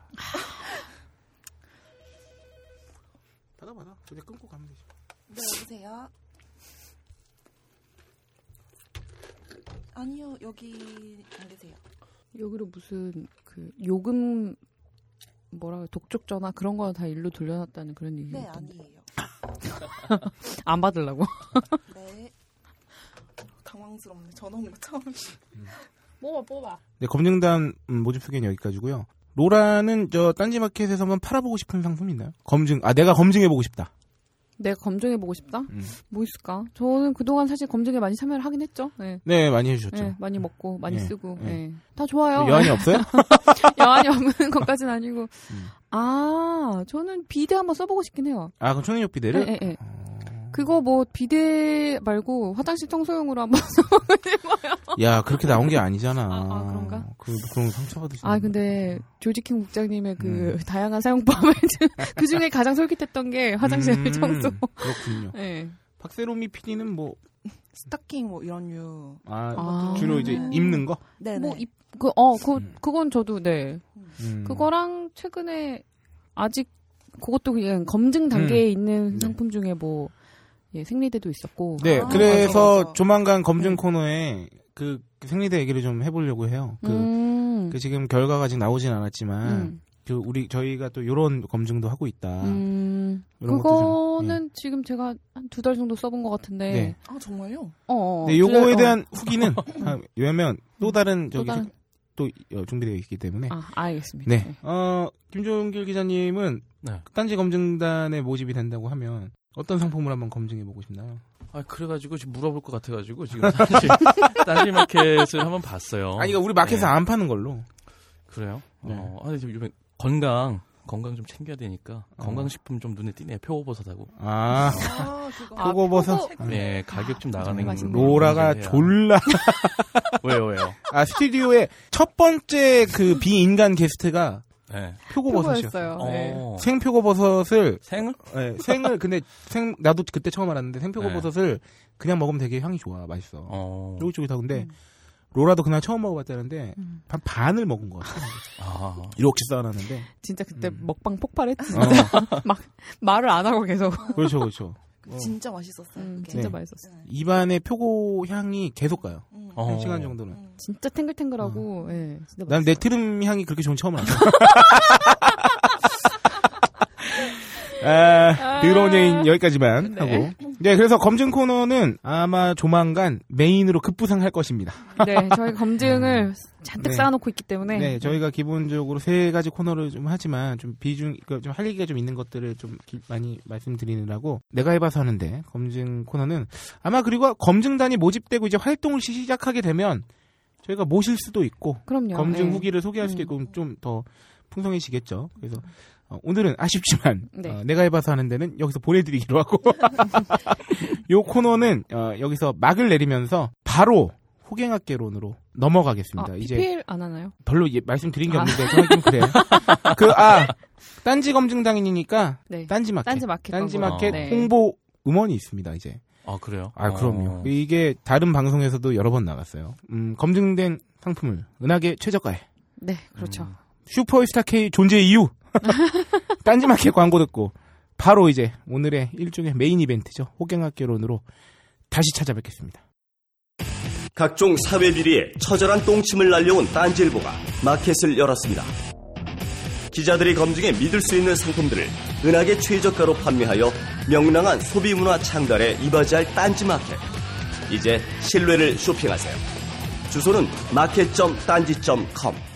받아 받아. 이제 끊고 가면 되지. 네, 여보세요? 아니요, 여기 안 계세요. 여기로 무슨, 그, 요금, 뭐라, 독촉 전화 그런 거 다 일로 돌려놨다는 그런 얘기. 네, 아니에요. 안 받으려고. 네. 당황스럽네. 전화 온거 처음. 뽑아, 뽑아. 네, 검증단 음, 모집 소개는 여기까지고요. 로라는 저 딴지마켓에서 한번 팔아보고 싶은 상품 있나요? 검증. 아 내가 검증해보고 싶다. 내가 검증해 보고 싶다? 음. 뭐 있을까? 저는 그동안 사실 검증에 많이 참여를 하긴 했죠. 네. 네 많이 해주셨죠. 네, 많이 먹고, 많이 네, 쓰고, 네. 네. 다 좋아요. 여한이 없어요? 여한이 없는 것까지는 아니고. 음. 아, 저는 비데 한번 써보고 싶긴 해요. 아 그럼 초능력 비대를? 네, 네, 네. 어. 그거 뭐 비데 말고 화장실 청소용으로 한번 써보고 싶어요. 야 그렇게 나온 게 아니잖아. 아, 아, 그런가? 그 그럼 상처받으시. 아 근데 조지킹 국장님의 그 음. 다양한 사용법을 그 중에 가장 솔깃했던 게 화장실 음, 청소. 그렇군요. 네. 박세롬이 PD는 뭐 스타킹 뭐 이런 류. 아, 아. 주로 이제 네. 입는 거? 네네. 뭐, 입, 그, 어, 그, 음. 그건 저도, 네. 음. 그거랑 최근에 아직 그것도 그냥 검증 단계에 있는 네. 상품 중에 뭐, 예, 생리대도 있었고. 네, 아, 그래서 맞아, 맞아. 조만간 검증 네. 코너에 그 생리대 얘기를 좀 해보려고 해요. 그, 음. 그 지금 결과가 아직 나오진 않았지만 음. 그 우리 저희가 또 요런 검증도 하고 있다. 음. 이런 것도 좀, 그거는 지금 제가 한 두 달 정도 써본 것 같은데. 네. 아, 정말요? 어, 어. 네, 두 달, 요거에 어. 대한 후기는 아, 왜냐면 또 다른 또 저기 다른- 또 어, 준비되어 있기 때문에. 아, 알겠습니다. 네. 어, 김종길 기자님은 네. 딴지 검증단에 모집이 된다고 하면 어떤 상품을 한번 검증해 보고 싶나요? 아, 그래가지고 지금 물어볼 것 같아가지고 지금 딴지, 딴지 마켓을 한번 봤어요. 아니, 이거 우리 마켓에 네. 안 파는 걸로. 그래요? 네. 어, 아니, 지금 요즘에 건강, 건강 좀 챙겨야 되니까 어. 건강식품 좀 눈에 띄네요. 표고버섯하고. 아, 아, 그거. 아, 표고버섯. 표고- 네, 가격 좀 나가는 정말 맛있네요. 로라가. 졸라. 왜요, 왜요? 아, 스튜디오에 첫 번째 그 비인간 게스트가 네. 표고버섯이었어요. 네. 어, 생표고버섯을 생을? 네, 생을 근데 생 나도 그때 처음 알았는데 생표고버섯을 그냥 먹으면 되게 향이 좋아 맛있어 어. 쫄깃쫄깃하고 근데 로라도 그날 처음 먹어봤다는데 음. 한 반을 먹은 것 같아 아. 이렇게 쌓아놨는데 진짜 그때 음. 먹방 폭발했지. 어, 말을 안 하고 계속. 그렇죠 그렇죠 어. 진짜 맛있었어요. 음. 진짜 네. 맛있었어. 네. 입안에 표고 향이 계속 가요 음. 어. 한 시간 정도는 음. 진짜 탱글탱글하고, 예, 진짜 난내 맛있어요. 트름 향이 그렇게 좋은 처음 알았어 아, 더러운 얘기 여기까지만 네. 하고 네, 그래서 검증 코너는 아마 조만간 메인으로 급부상할 것입니다. 네, 저희 검증을 잔뜩 네. 쌓아놓고 있기 때문에 네, 저희가 기본적으로 세 가지 코너를 좀 하지만 좀 비중, 그좀할 얘기가 좀 있는 것들을 좀 기- 많이 말씀드리느라고 내가 해봐서 하는데 검증 코너는 아마 그리고 검증단이 모집되고 이제 활동을 시- 시작하게 되면 저희가 모실 수도 있고 그럼요. 검증 네. 후기를 소개할 수도 음. 있고 좀 더 풍성해지겠죠. 그래서 어, 오늘은 아쉽지만 네. 어, 내가 해봐서 하는 데는 여기서 보내드리기로 하고 요 코너는 어, 여기서 막을 내리면서 바로 호갱학개론으로 넘어가겠습니다. 아, 이제 PPL 안 하나요? 별로 예- 말씀드린 게 아. 없는데 저는 좀 그래요. 그아 딴지 검증당이니까 네. 딴지 마켓, 딴지 마켓 딴지. 마켓 네. 홍보 음원이 있습니다. 이제 아 그래요? 아 그럼요. 어. 이게 다른 방송에서도 여러 번 나갔어요. 음, 검증된 상품을 은하계 최저가에 네, 그렇죠. 음. 슈퍼스타 K 존재 이유 딴지 마켓 광고 듣고 바로 이제 오늘의 일종의 메인 이벤트죠. 호갱학개론으로 다시 찾아뵙겠습니다. 각종 사회 비리에 처절한 똥침을 날려온 딴지일보가 마켓을 열었습니다. 기자들이 검증해 믿을 수 있는 상품들을 은하계 최저가로 판매하여 명랑한 소비 문화 창달에 이바지할 딴지 마켓. 이제 신뢰를 쇼핑하세요. 주소는 마켓.딴지.com.